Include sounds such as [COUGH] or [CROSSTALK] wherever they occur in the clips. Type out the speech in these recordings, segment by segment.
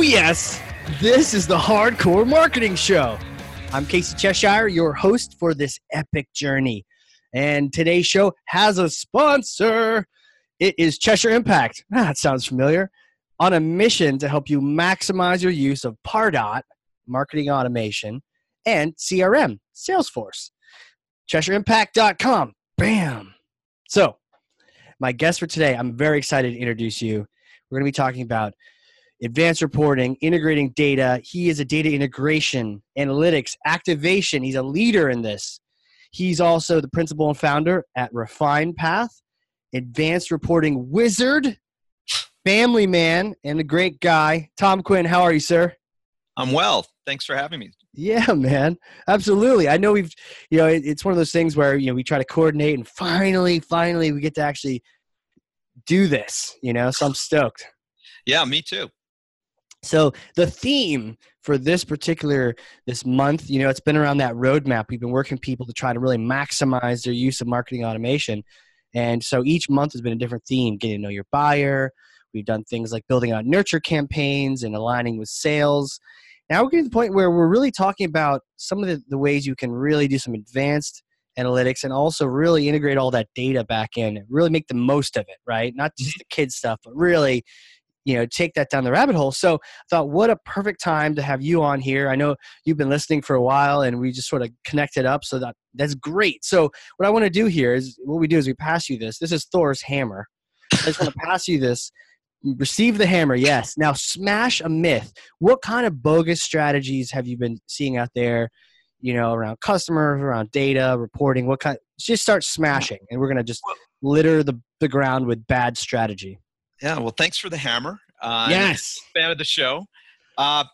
Oh, yes, this is the Hard Corps Marketing Show. I'm Casey Cheshire, your host for this epic journey. And today's show has a sponsor. It is Cheshire Impact. Ah, that sounds familiar. On a mission to help you maximize your use of Pardot, marketing automation, and CRM, Salesforce. CheshireImpact.com. Bam. So, my guest for today, I'm very excited to introduce you. We're going to be talking about advanced reporting, integrating data. He is a data integration, analytics, activation. He's a leader in this. He's also the principal and founder at Refined Path, advanced reporting wizard, family man, and a great guy. Tom Quinn, how are you, sir? I'm well. Thanks for having me. Yeah, man. Absolutely. I know we've, you know, it's one of those things where, you know, we try to coordinate and finally, finally we get to actually do this, you know, so I'm stoked. Yeah, me too. So the theme for this particular this month, you know, it's been around that roadmap. We've been working people to try to really maximize their use of marketing automation. And so each month has been a different theme, getting to know your buyer. We've done things like building out nurture campaigns and aligning with sales. Now we're getting to the point where we're really talking about some of the, the ways you can really do some advanced analytics and also really integrate all that data back in, and really make the most of it, right? Not mm-hmm. just the kid stuff, but really you know take that down the rabbit hole. So i thought what a perfect time to have you on here. I know you've been listening for a while and we just sort of connected up so that that's great. So what i want to do here is what we do is we pass you this. This is thor's hammer. I just want to pass you this. Receive the hammer yes. Now smash a myth. What kind of bogus strategies have you been seeing out there you know around customers around data reporting? What kind just start smashing and we're going to just litter the, the ground with bad strategy yeah, well, thanks for the hammer. Uh, yes, fan of the show. Uh,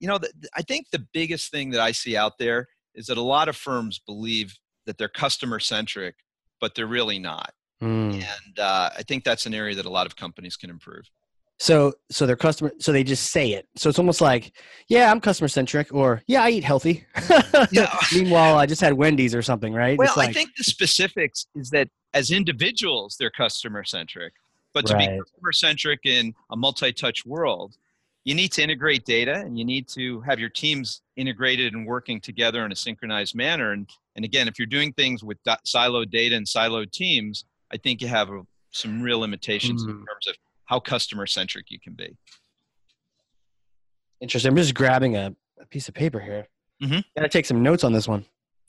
you know, the, I think the biggest thing that I see out there is that a lot of firms believe that they're customer centric, but they're really not. Mm. And uh, I think that's an area that a lot of companies can improve. So, so their customer, so they just say it. So it's almost like, yeah, I'm customer centric, or yeah, I eat healthy. [LAUGHS] yeah. Meanwhile, I just had Wendy's or something, right? Well, like, I think the specifics is that as individuals, they're customer centric, but to right. be customer centric in a multi touch world, you need to integrate data and you need to have your teams integrated and working together in a synchronized manner. And, and again, if you're doing things with siloed data and siloed teams, I think you have a, some real limitations mm. in terms of how customer centric you can be. Interesting. I'm just grabbing a, a piece of paper here. Mm-hmm. Gotta take some notes on this one. [LAUGHS]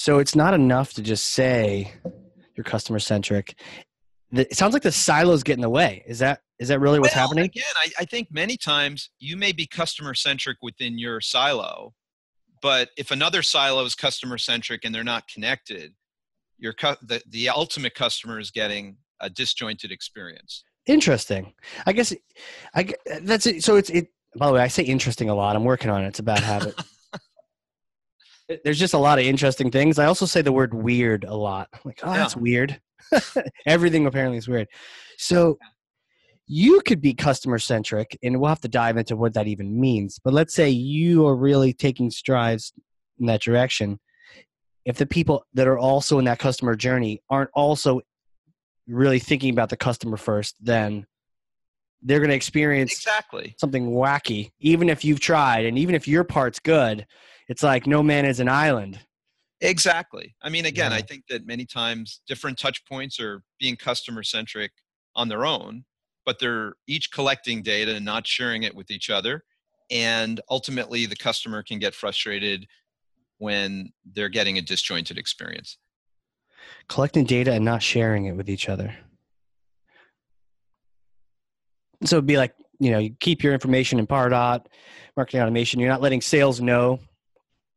So it's not enough to just say you're customer centric. It sounds like the silos get in the way. Is that is that really what's well, happening? Again, I, I think many times you may be customer centric within your silo, but if another silo is customer centric and they're not connected, your the, the ultimate customer is getting a disjointed experience. Interesting. I guess I that's it. So it's it. By the way, I say interesting a lot. I'm working on it. It's a bad habit. [LAUGHS] there's just a lot of interesting things. I also say the word weird a lot. I'm like, oh, that's weird. [LAUGHS] Everything apparently is weird. So you could be customer centric, and we'll have to dive into what that even means. But let's say you are really taking strides in that direction. If the people that are also in that customer journey aren't also really thinking about the customer first, then they're going to experience exactly something wacky, even if you've tried, and even if your part's good it's like no man is an island. Exactly. I mean, again, yeah. I think that many times different touch points are being customer centric on their own, but they're each collecting data and not sharing it with each other. And ultimately, the customer can get frustrated when they're getting a disjointed experience. Collecting data and not sharing it with each other. So it'd be like, you know, you keep your information in Pardot, marketing automation. You're not letting sales know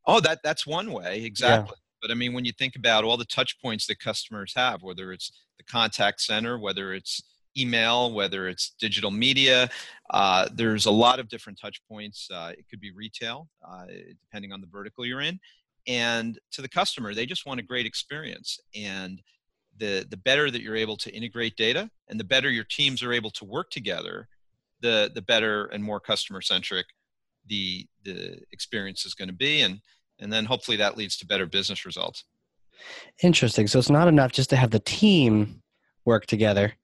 Oh, that that's one way exactly. Yeah. But I mean, when you think about all the touch points that customers have, whether it's the contact center, whether it's email, whether it's digital media, uh, there's a lot of different touch points. Uh, it could be retail, uh, depending on the vertical you're in, and to the customer, they just want a great experience. And the the better that you're able to integrate data, and the better your teams are able to work together, the the better and more customer centric the the experience is going to be and and then hopefully that leads to better business results interesting so it's not enough just to have the team work together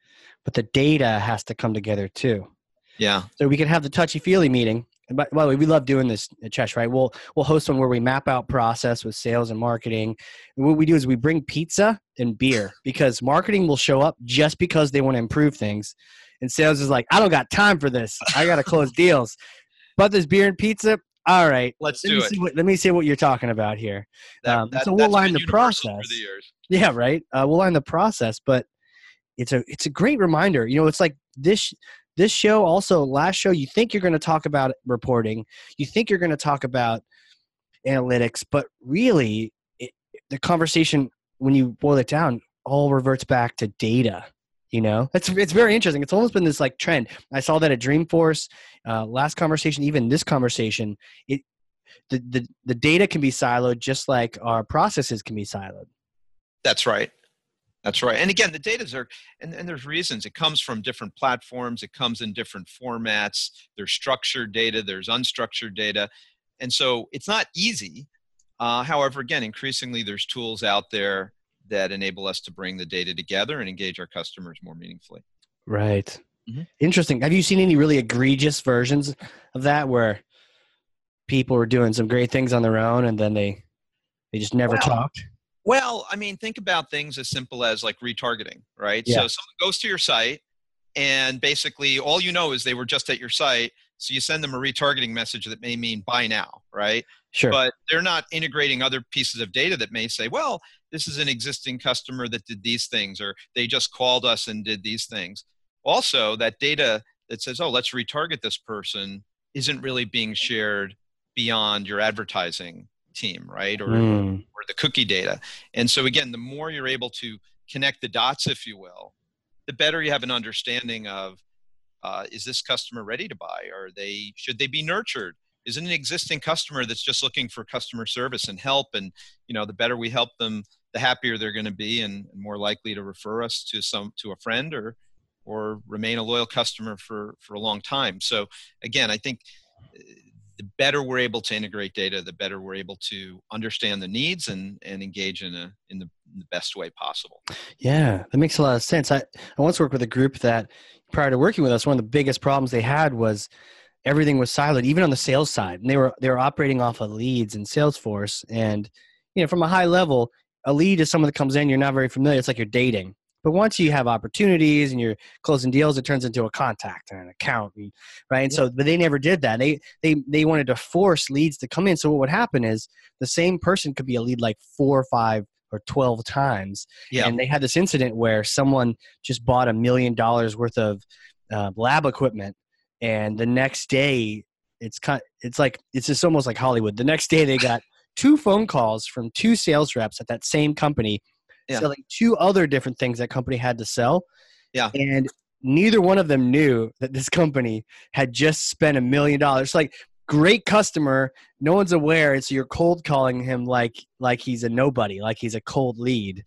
but the data has to come together too. Yeah. So we can have the touchy feely meeting. And by, by, the way, we love doing this at Chesh, right? We'll we'll host one where we map out process with sales and marketing. And what we do is we bring pizza and beer because marketing will show up just because they want to improve things. And sales is like, I don't got time for this. I got to close [LAUGHS] deals. But there's beer and pizza. All right, let's let do it. What, let me see what you're talking about here. That, um, that, so we'll line the process. The yeah, right. Uh, we'll line the process, but it's a it's a great reminder. You know, it's like this this show also last show. You think you're going to talk about reporting, you think you're going to talk about analytics, but really, it, the conversation when you boil it down all reverts back to data you know? It's it's very interesting. It's almost been this like trend. I saw that at dreamforce uh, last conversation even this conversation it the, the the data can be siloed just like our processes can be siloed. That's right. That's right. And again the data are and, and there's reasons. It comes from different platforms. It comes in different formats. There's structured data. There's unstructured data. And so it's not easy. Uh, however again increasingly there's tools out there that enable us to bring the data together and engage our customers more meaningfully. Right. Mm-hmm. Interesting. Have you seen any really egregious versions of that where people were doing some great things on their own and then they they just never well, talked? Well, I mean, think about things as simple as like retargeting, right? Yeah. So someone goes to your site and basically all you know is they were just at your site so you send them a retargeting message that may mean buy now, right? Sure. But they're not integrating other pieces of data that may say, well, this is an existing customer that did these things, or they just called us and did these things. Also, that data that says, oh, let's retarget this person isn't really being shared beyond your advertising team, right? Or, mm. or the cookie data. And so, again, the more you're able to connect the dots, if you will, the better you have an understanding of uh, is this customer ready to buy? Are they should they be nurtured? Is an existing customer that's just looking for customer service and help? And you know, the better we help them, the happier they're going to be, and, more likely to refer us to some to a friend or or remain a loyal customer for for a long time. So again, I think uh, the better we're able to integrate data, the better we're able to understand the needs and and engage in a in the, in the best way possible. Yeah, that makes a lot of sense. I I once worked with a group that prior to working with us, one of the biggest problems they had was everything was siloed, even on the sales side. And they were they were operating off of leads in Salesforce. And you know, from a high level, a lead is someone that comes in, you're not very familiar. It's like you're dating. But once you have opportunities and you're closing deals, it turns into a contact and an account, and, right? And yeah. so, but they never did that. They they they wanted to force leads to come in. So what would happen is the same person could be a lead like four or five or 12 times. Yeah. And they had this incident where someone just bought a million dollars worth of uh, lab equipment. And the next day, it's kind it's like, it's just almost like Hollywood. The next day, they [LAUGHS] got two phone calls from two sales reps at that same company yeah. selling two other different things that company had to sell. Yeah. And neither one of them knew that this company had just spent a million dollars. Like great customer no one's aware and so you're cold calling him like like he's a nobody like he's a cold lead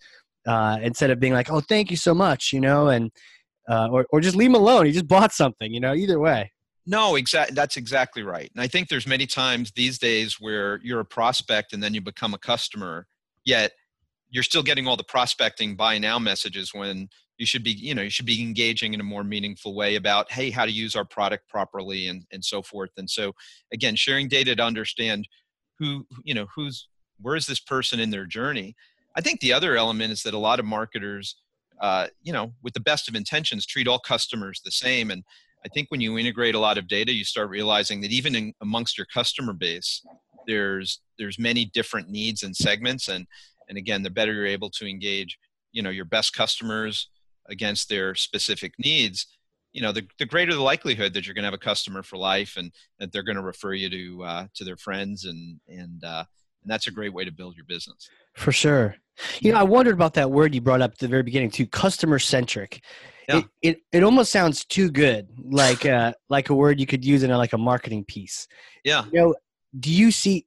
uh, instead of being like oh thank you so much you know and uh, or, or just leave him alone. He just bought something you know either way. No exactly that's exactly right. And i think there's many times these days where you're a prospect and then you become a customer yet you're still getting all the prospecting buy now messages when you should be you know you should be engaging in a more meaningful way about hey how to use our product properly and and so forth. And so again sharing data to understand who you know who's where is this person in their journey? I think the other element is that a lot of marketers uh, you know with the best of intentions treat all customers the same. And i think when you integrate a lot of data you start realizing that even in, amongst your customer base there's there's many different needs and segments. And and again the better you're able to engage you know your best customers against their specific needs you know the, the greater the likelihood that you're going to have a customer for life and that they're going to refer you to uh, to their friends and and uh, and that's a great way to build your business. For sure you know i wondered about that word you brought up at the very beginning too customer centric yeah. it, it it almost sounds too good like uh like a word you could use in a, like a marketing piece yeah you know do you see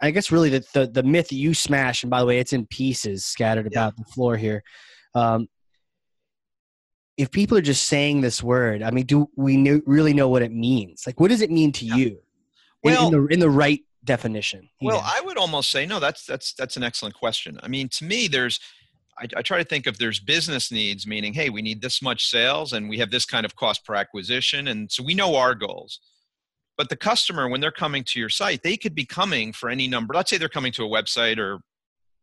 i guess really the, the, the myth you smash and by the way it's in pieces scattered yeah. about the floor here um, if people are just saying this word, I mean, do we know, really know what it means? Like, what does it mean to yeah. you? Well, in, in, the in the right definition. Well? I would almost say no. That's that's that's an excellent question. I mean, to me, there's I, I, try to think if there's business needs, meaning, hey, we need this much sales and we have this kind of cost per acquisition. And so we know our goals. But the customer, when they're coming to your site, they could be coming for any number. Let's say they're coming to a website or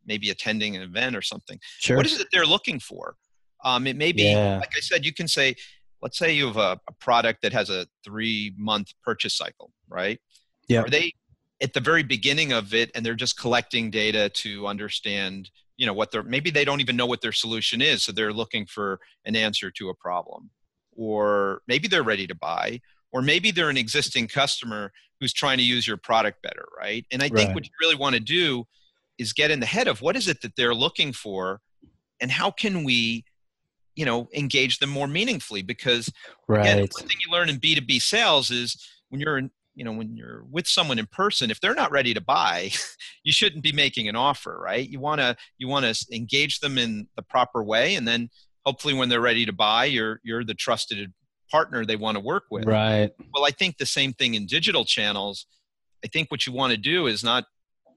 maybe attending an event or something. Sure. What is it they're looking for? Um, it may be, yeah. like I said, you can say, let's say you have a, a product that has a three month purchase cycle, right? Yeah. Are they at the very beginning of it and they're just collecting data to understand you know what they're maybe they don't even know what their solution is so they're looking for an answer to a problem or maybe they're ready to buy or maybe they're an existing customer who's trying to use your product better right and i right. think what you really want to do is get in the head of what is it that they're looking for and how can we you know engage them more meaningfully because right. again, one thing you learn in b2b sales is when you're in, you know when you're with someone in person if they're not ready to buy [LAUGHS] you shouldn't be making an offer right? You want to you want to engage them in the proper way and then hopefully when they're ready to buy you're you're the trusted partner they want to work with. Right. Well i think the same thing in digital channels. I think what you want to do is not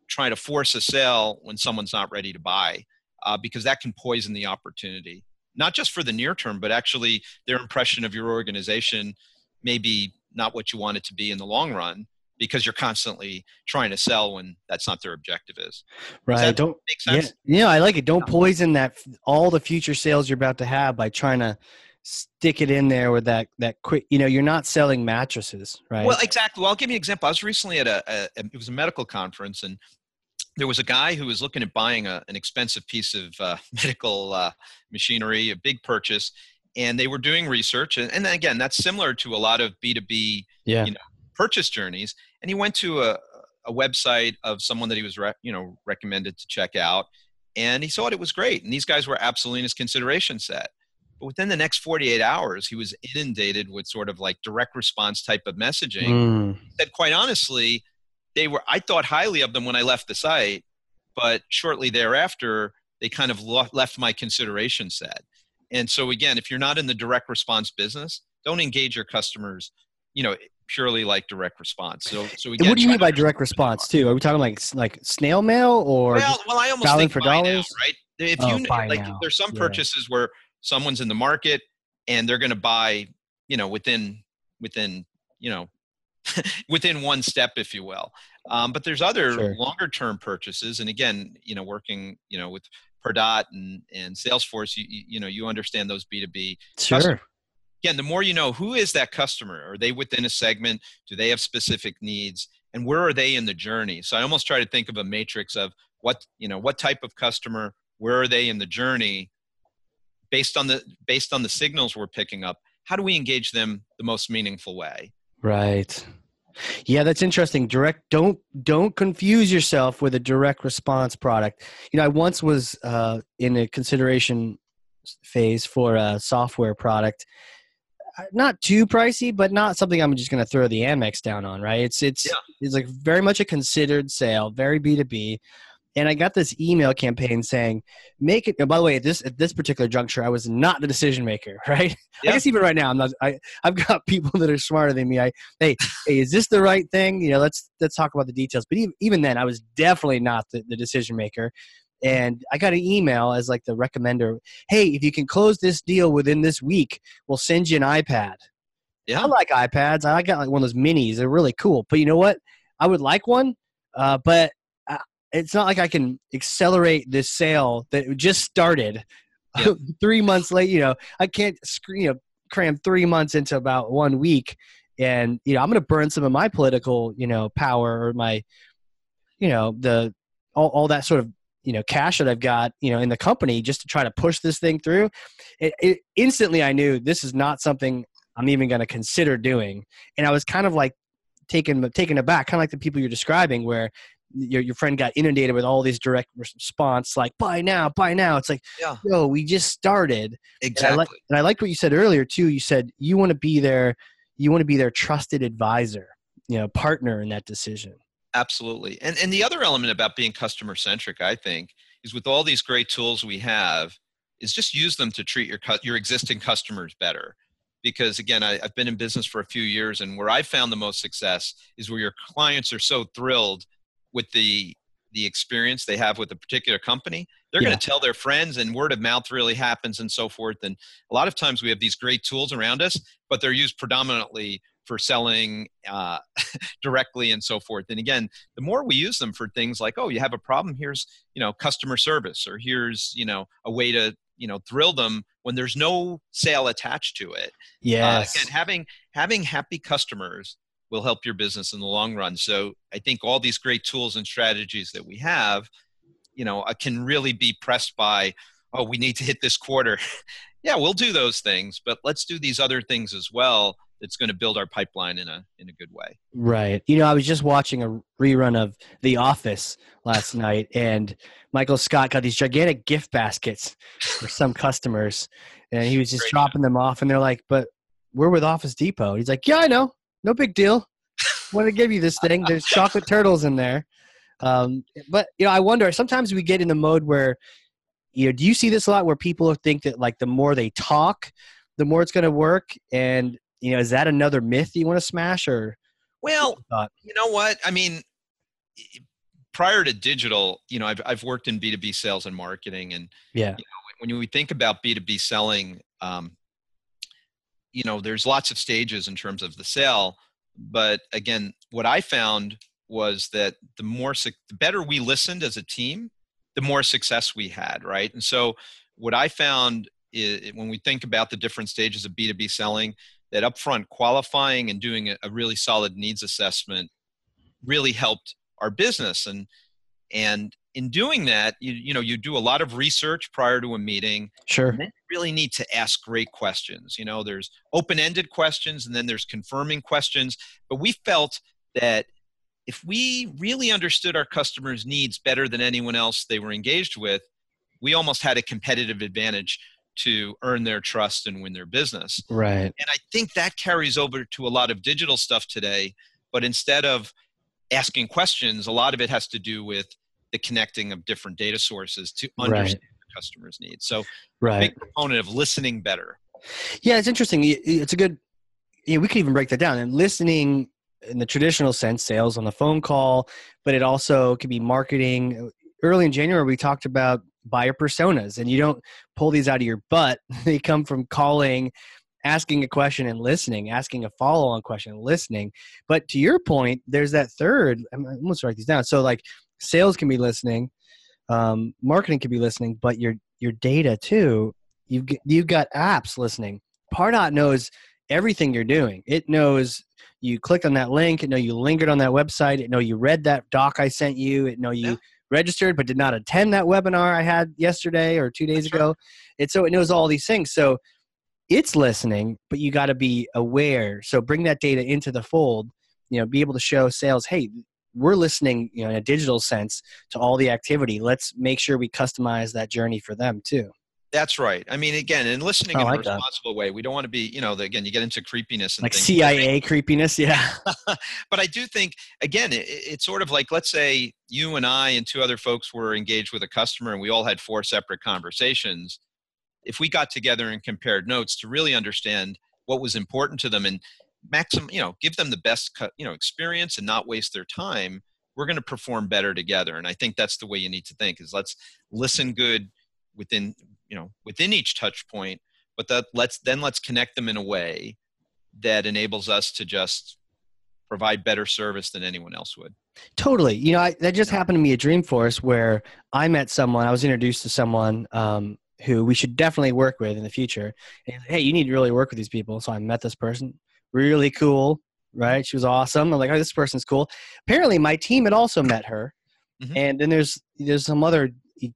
try to force a sale when someone's not ready to buy uh, because that can poison the opportunity. Not just for the near term but actually their impression of your organization may be not what you want it to be in the long run because you're constantly trying to sell when that's not their objective is. Right. Don't make sense. Yeah, yeah, I like it. Don't poison that all the future sales you're about to have by trying to stick it in there with that that quick. You know, you're not selling mattresses, right? Well, exactly. Well, I'll give you an example. I was recently at a, a it was a medical conference and there was a guy who was looking at buying a, an expensive piece of uh, [LAUGHS] medical uh, machinery, a big purchase, and they were doing research and, and again that's similar to a lot of b2b yeah. you know, purchase journeys and he went to a, a website of someone that he was re- you know recommended to check out and he thought it was great and these guys were absolutely in his consideration set but within the next 48 hours he was inundated with sort of like direct response type of messaging mm. that quite honestly they were i thought highly of them when i left the site but shortly thereafter they kind of left my consideration set and so again, if you're not in the direct response business, don't engage your customers, you know, purely like direct response. So, so again, what do you mean by direct response too? Are we talking like like snail mail or well, well, I almost think for dollars, now, right? If oh, you like, now. there's some purchases yeah. where someone's in the market and they're going to buy, you know, within within you know [LAUGHS] within one step, if you will. Um, but there's other sure. longer term purchases, and again, you know, working you know with Pardot and, and Salesforce, you, you, you know, you understand those B2B. Sure. Customers. Again, the more you know, who is that customer? Are they within a segment? Do they have specific needs? And where are they in the journey? So I almost try to think of a matrix of what, you know, what type of customer, where are they in the journey? Based on the based on the signals we're picking up, how do we engage them the most meaningful way? Right. Yeah, that's interesting. Direct don't don't confuse yourself with a direct response product. You know, I once was uh, in a consideration phase for a software product. Uh, not too pricey, but not something I'm just going to throw the Amex down on, right? It's it's yeah. it's like very much a considered sale, very B2B and I got this email campaign saying, "Make it." by the way, at this at this particular juncture, I was not the decision maker. [LAUGHS] Right? Yeah. I guess even right now, I'm not. I I've got [LAUGHS] people that are smarter than me. I hey hey, is this the right thing? You know, let's let's talk about the details. But even even then, I was definitely not the, the decision maker. And I got an email as like the recommender. Hey, if you can close this deal within this week, we'll send you an iPad. Yeah, I like iPads. I got like one of those minis. They're really cool. But you know what? I would like one, uh, but it's not like I can accelerate this sale that just started yep. [LAUGHS] three months late. You know, I can't you know cram three months into about one week, and you know I'm going to burn some of my political you know power or my you know the all, all that sort of you know cash that I've got you know in the company just to try to push this thing through. It, it instantly I knew this is not something I'm even going to consider doing, and I was kind of like taken taken aback, kind of like the people you're describing, where your, your friend got inundated with all these direct response like buy now buy now. It's like yeah. yo we just started. Exactly and I, li- and I liked what you said earlier too. You said you want to be there you want to be their trusted advisor you know partner in that decision. Absolutely. And and the other element about being customer centric i think is with all these great tools we have is just use them to treat your your existing customers better. Because again I, have been in business for a few years and where i found the most success is where your clients are so thrilled with the the experience they have with a particular company, they're yeah. going to tell their friends, and word of mouth really happens and so forth. And a lot of times we have these great tools around us, but they're used predominantly for selling uh, [LAUGHS] directly and so forth. And again, the more we use them for things like, oh, you have a problem, here's you know customer service, or here's you know a way to you know thrill them when there's no sale attached to it. yeah Uh, again, having having happy customers will help your business in the long run. So I think all these great tools and strategies that we have, you know, uh, can really be pressed by, oh, we need to hit this quarter. [LAUGHS] yeah, we'll do those things, but let's do these other things as well that's going to build our pipeline in a in a good way. Right. You know, I was just watching a rerun of The Office last [LAUGHS] night, and Michael Scott got these gigantic gift baskets for some customers, and he was just Great dropping job. them off, and they're like, "But we're with Office Depot." He's like, "Yeah, I know. No big deal. Want to give you this thing? There's chocolate turtles in there." Um, but you know, I wonder. Sometimes we get in the mode where, you know, do you see this a lot where people think that like the more they talk, the more it's going to work, and you know, is that another myth you want to smash or? Well, you know what? I mean, prior to digital, you know, I've, I've worked in B2B sales and marketing and yeah, you know, when we think about B2B selling, um, you know, there's lots of stages in terms of the sale, but again, what I found was that the more, the better we listened as a team, the more success we had. Right. And so what I found is when we think about the different stages of B2B selling, that upfront qualifying and doing a, a really solid needs assessment really helped our business and and in doing that you you know you do a lot of research prior to a meeting sure then you really need to ask great questions you know there's open-ended questions and then there's confirming questions but we felt that if we really understood our customers needs better than anyone else they were engaged with we almost had a competitive advantage to earn their trust and win their business. Right. And I think that carries over to a lot of digital stuff today. But instead of asking questions, a lot of it has to do with the connecting of different data sources to understand right. the customer's needs. So, right. big component of listening better. Yeah, it's interesting. It's a good. You know, we could even break that down. And listening in the traditional sense, sales on the phone call, but it also could be marketing. Early in January, we talked about buyer personas and you don't pull these out of your butt [LAUGHS] they come from calling asking a question and listening asking a follow-on question and listening but to your point there's that third i'm, I'm going to write these down so like sales can be listening um, marketing can be listening but your your data too you've you've got apps listening pardot knows everything you're doing it knows you clicked on that link it know you lingered on that website it know you read that doc i sent you it know you yeah registered but did not attend that webinar I had yesterday or two days That's ago. Right. And so it knows all these things. So it's listening, but you got to be aware. So bring that data into the fold, you know, be able to show sales, hey, we're listening, you know, in a digital sense to all the activity. Let's make sure we customize that journey for them too. That's right. I mean, again, in listening in a responsible that. way. We don't want to be, you know, the, again, you get into creepiness and like things. CIA creepiness, yeah. [LAUGHS] but I do think, again, it, it's sort of like, let's say you and I and two other folks were engaged with a customer, and we all had four separate conversations. If we got together and compared notes to really understand what was important to them and maximum, you know, give them the best, you know, experience and not waste their time, we're going to perform better together. And I think that's the way you need to think: is let's listen good within you know within each touch point but that let's then let's connect them in a way that enables us to just provide better service than anyone else would. Totally. You know I, that just happened to me at dreamforce where i met someone i was introduced to someone um, who we should definitely work with in the future. And, hey you need to really work with these people. So i met this person really cool right she was awesome i'm like oh this person's cool apparently my team had also met her mm-hmm. and then there's there's some other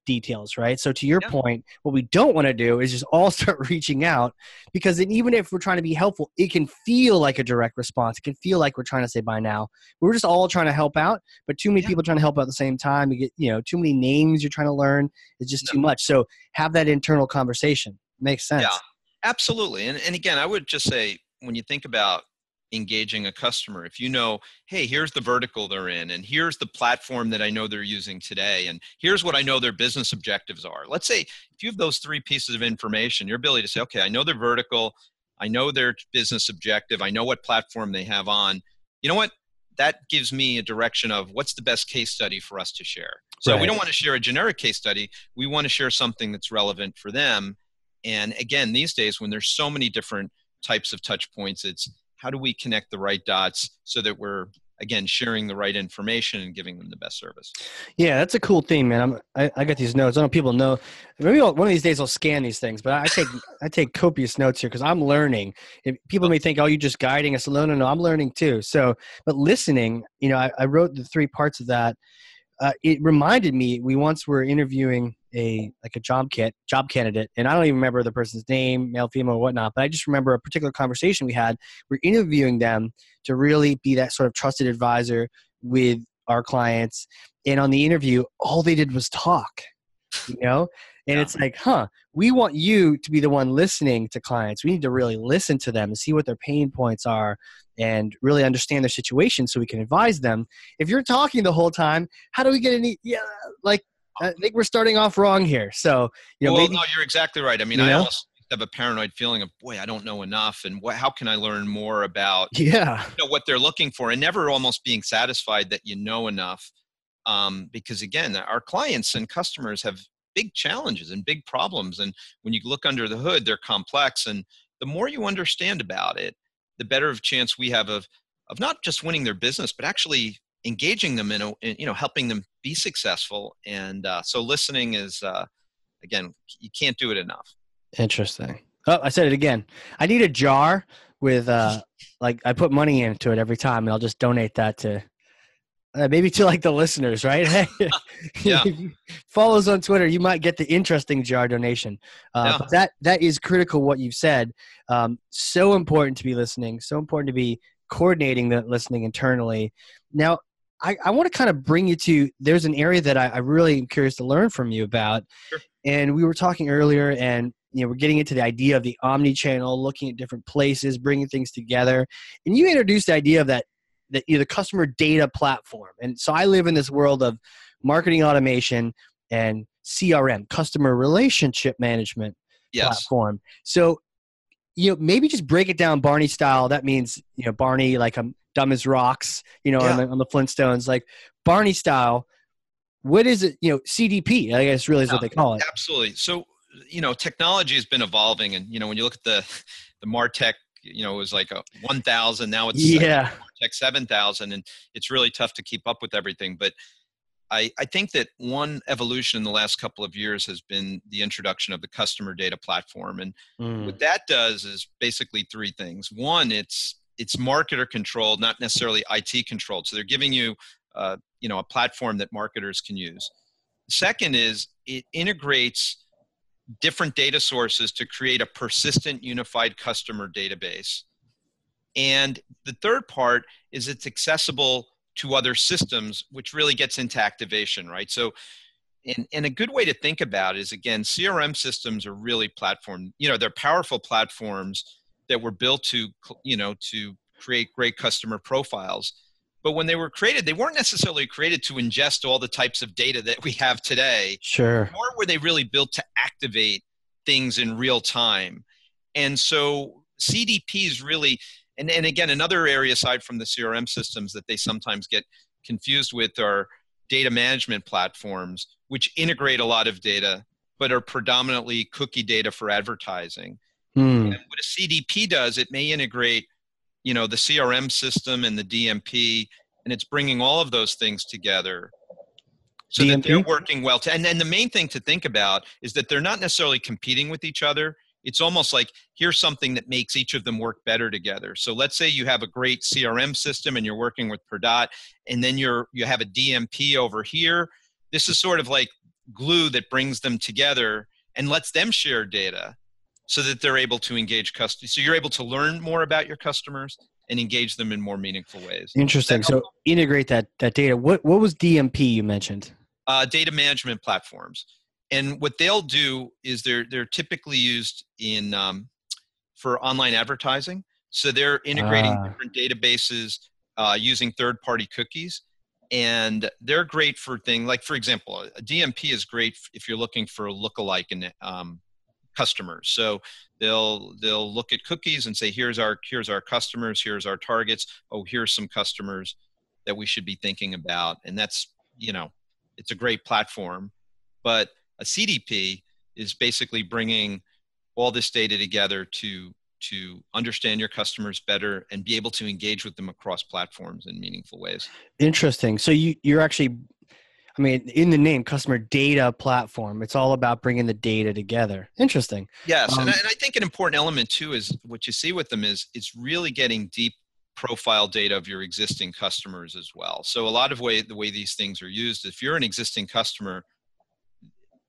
details, right? So to your yeah. point, what we don't want to do is just all [LAUGHS] start reaching out because then even if we're trying to be helpful, it can feel like a direct response. It can feel like we're trying to say buy now. We're just all trying to help out, but too many yeah. people trying to help out at the same time. You get, you know, too many names you're trying to learn. It's just no. too much. So have that internal conversation. Makes sense. Yeah, absolutely. And and again, I would just say when you think about engaging a customer if you know hey here's the vertical they're in and here's the platform that i know they're using today and here's what i know their business objectives are let's say if you have those three pieces of information your ability to say okay i know their vertical i know their business objective i know what platform they have on you know what that gives me a direction of what's the best case study for us to share. So right. we don't want to share a generic case study. We want to share something that's relevant for them. And again, these days when there's so many different types of touch points, it's how do we connect the right dots so that we're again sharing the right information and giving them the best service? Yeah that's a cool thing man. I'm, I, I got these notes. I don't know people know. Maybe I'll, one of these days i'll scan these things but i, take [LAUGHS] i take copious notes here because i'm learning. If people may think oh you're just guiding us. No no no i'm learning too. So but listening you know i, I wrote the three parts of that. Uh, it reminded me we once were interviewing a like a job kit job candidate and i don't even remember the person's name male female or whatnot but i just remember a particular conversation we had. We're interviewing them to really be that sort of trusted advisor with our clients and on the interview all they did was talk you know? And yeah. it's like huh we want you to be the one listening to clients. We need to really listen to them and see what their pain points are and really understand their situation so we can advise them. If you're talking the whole time how do we get any yeah like I think we're starting off wrong here. So, you know, well, maybe, no, you're exactly right. I mean, I almost have a paranoid feeling of, boy, I don't know enough, and what, how can I learn more about, [LAUGHS] yeah, you know, what they're looking for, and never almost being satisfied that you know enough. Um, because again, our clients and customers have big challenges and big problems, and when you look under the hood, they're complex, and the more you understand about it, the better of chance we have of of not just winning their business, but actually engaging them in, a, in you know helping them be successful and uh, so listening is uh, again you can't do it enough. Interesting. Oh i said it again. I need a jar with uh [LAUGHS] like i put money into it every time and i'll just donate that to uh, maybe to like the listeners right? [LAUGHS] Yeah. follows on twitter you might get the interesting jar donation. Uh, yeah. but that that is critical what you've said. Um, so important to be listening so important to be coordinating the listening internally. Now I, I want to kind of bring you to there's an area that I, I really am curious to learn from you about. Sure. And we were talking earlier, and you know, we're getting into the idea of the omni-channel, looking at different places, bringing things together. And you introduced the idea of that, that you know, the customer data platform. And so I live in this world of marketing automation and CRM, customer relationship management yes. platform. So, you know, maybe just break it down Barney style. That means, you know, Barney, like a dumb as rocks, you know, yeah. on, the, on, the, Flintstones, like Barney style. What is it? You know, CDP, I guess really is what they call it. Absolutely. So, you know, technology has been evolving, and you know, when you look at the the Martech, you know, it was like a 1,000. Now it's yeah, like Martech 7,000, and it's really tough to keep up with everything. But I, I think that one evolution in the last couple of years has been the introduction of the customer data platform. And mm. what that does is basically three things. One, it's it's marketer controlled, not necessarily IT controlled. So they're giving you, uh, you know, a platform that marketers can use. second is it integrates different data sources to create a persistent unified customer database. And the third part is it's accessible to other systems, which really gets into activation, right? So, and, and a good way to think about it is again, CRM systems are really platform, you know, they're powerful platforms that were built to you know to create great customer profiles. But when they were created they weren't necessarily created to ingest all the types of data that we have today sure. nor were they really built to activate things in real time. And so cdps really and, and again another area aside from the crm systems that they sometimes get confused with are data management platforms which integrate a lot of data but are predominantly cookie data for advertising And what a CDP does, it may integrate, you know, the CRM system and the DMP, and it's bringing all of those things together so DMP? that they're working well. To, and then the main thing to think about is that they're not necessarily competing with each other. It's almost like here's something that makes each of them work better together. So let's say you have a great CRM system and you're working with Pardot, and then you're you have a DMP over here. This is sort of like glue that brings them together and lets them share data so that they're able to engage customers. So you're able to learn more about your customers and engage them in more meaningful ways. Interesting. So integrate that that data. What what was DMP you mentioned? Uh, data management platforms, and what they'll do is they're they're typically used in um, for online advertising. So they're integrating ah. different databases uh, using third party cookies. And they're great for things like, for example, a DMP is great if you're looking for a lookalike and um, customers. So they'll they'll look at cookies and say, here's our here's our customers, here's our targets. Oh, here's some customers that we should be thinking about and that's you know it's a great platform but a cdp is basically bringing all this data together to to understand your customers better and be able to engage with them across platforms in meaningful ways interesting so you you're actually I mean, in the name, customer data platform, it's all about bringing the data together. Interesting. Yes, um, and, I, and I think an important element too is what you see with them is it's really getting deep profile data of your existing customers as well. So a lot of way the way these things are used, if you're an existing customer,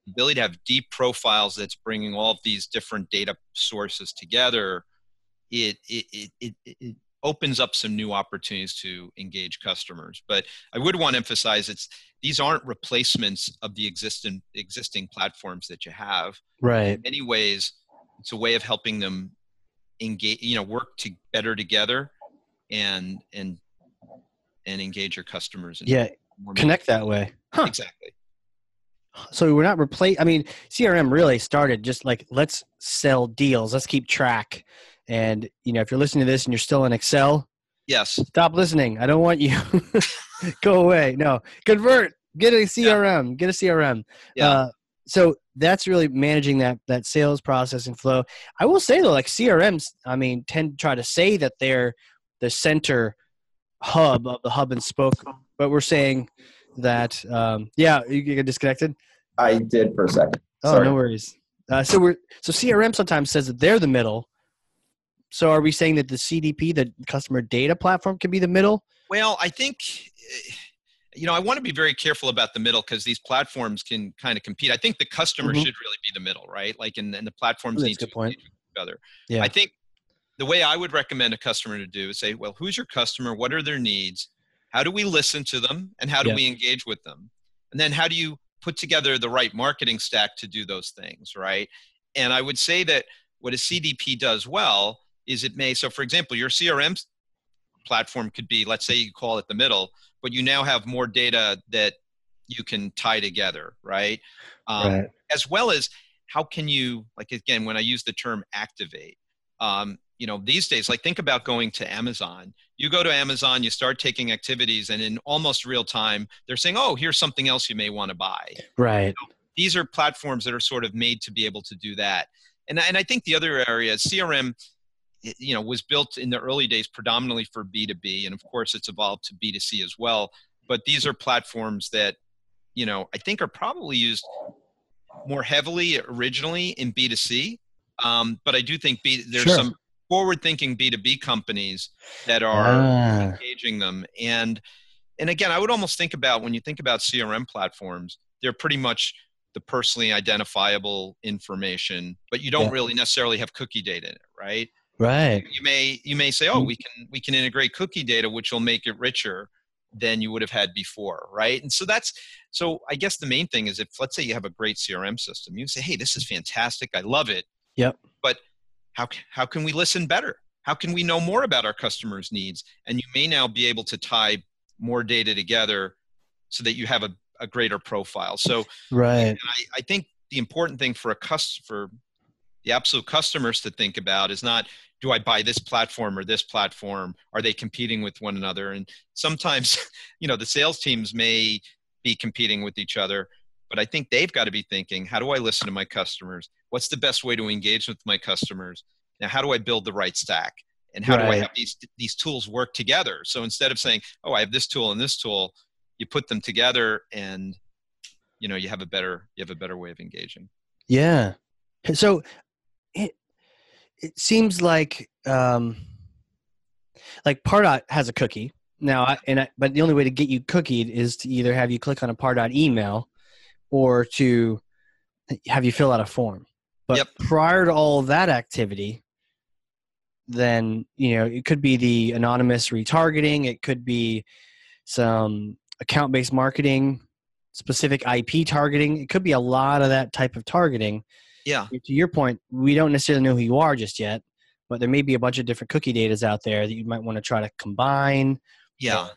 ability to have deep profiles that's bringing all of these different data sources together, it it it, it, it opens up some new opportunities to engage customers. But I would want to emphasize it's these aren't replacements of the existing existing platforms that you have. Right. In many ways, it's a way of helping them engage, you know, work to better together and and and engage your customers. yeah. Connect that way. Huh. Exactly. So we're not replace. I mean, CRM really started just like let's sell deals, let's keep track, and you know, if you're listening to this and you're still in Excel, yes, stop listening. I don't want you. [LAUGHS] Go away. No, convert. Get a CRM. Yeah. Get a CRM. Yeah. Uh, so that's really managing that that sales process and flow. I will say though, like CRMs, I mean, tend to try to say that they're the center hub of the hub and spoke, but we're saying that. Um, yeah, you get disconnected. I did for a second. Oh, no worries. Uh, so we're so CRM sometimes says that they're the middle, so are we saying that the CDP, the customer data platform, can be the middle? Well, I think you know I want to be very careful about the middle because these platforms can kind of compete. I think the customer mm-hmm. should really be the middle, right? Like, and, and the platforms That's need to point. together. Yeah. I think the way I would recommend a customer to do is say, well, who's your customer? What are their needs? How do we listen to them? And how do yeah. we engage with them? And then how do you put together the right marketing stack to do those things, right? And I would say that what a CDP does well is it may so for example your crm platform could be let's say you call it the middle but you now have more data that you can tie together right, um, right. as well as how can you like again when i use the term activate um, you know these days like think about going to amazon. You go to amazon you start taking activities and in almost real time they're saying oh here's something else you may want to buy. Right. So these are platforms that are sort of made to be able to do that. And, and i think the other area is crm you know was built in the early days predominantly for b2b and of course it's evolved to b2c as well but these are platforms that you know i think are probably used more heavily originally in b2c um, but i do think B, there's sure. some forward thinking b2b companies that are ah. engaging them and and again i would almost think about when you think about crm platforms they're pretty much the personally identifiable information but you don't yeah. really necessarily have cookie data in it right Right. You may you may say, oh, mm-hmm. we can we can integrate cookie data, which will make it richer than you would have had before, right? And so that's so I guess the main thing is if let's say you have a great CRM system, you say, hey, this is fantastic, I love it. Yep. But how how can we listen better? How can we know more about our customers' needs? And you may now be able to tie more data together so that you have a, a greater profile. So right. I, I think the important thing for a customer for the absolute customers to think about is not do I buy this platform or this platform? Are they competing with one another? And sometimes, [LAUGHS] you know, the sales teams may be competing with each other, but I think they've got to be thinking, how do I listen to my customers? What's the best way to engage with my customers? Now, how do I build the right stack? And how right. do I have these these tools work together? So instead of saying, "Oh, I have this tool and this tool," you put them together, and you know you have a better you have a better way of engaging. Yeah. So it seems like um, like Pardot has a cookie now, I, and I, but the only way to get you cookied is to either have you click on a Pardot email or to have you fill out a form. But yep. prior to all that activity, then you know it could be the anonymous retargeting, it could be some account-based marketing, specific IP targeting. It could be a lot of that type of targeting yeah. To your point, we don't necessarily know who you are just yet, but there may be a bunch of different cookie datas out there that you might want to try to combine. Yeah.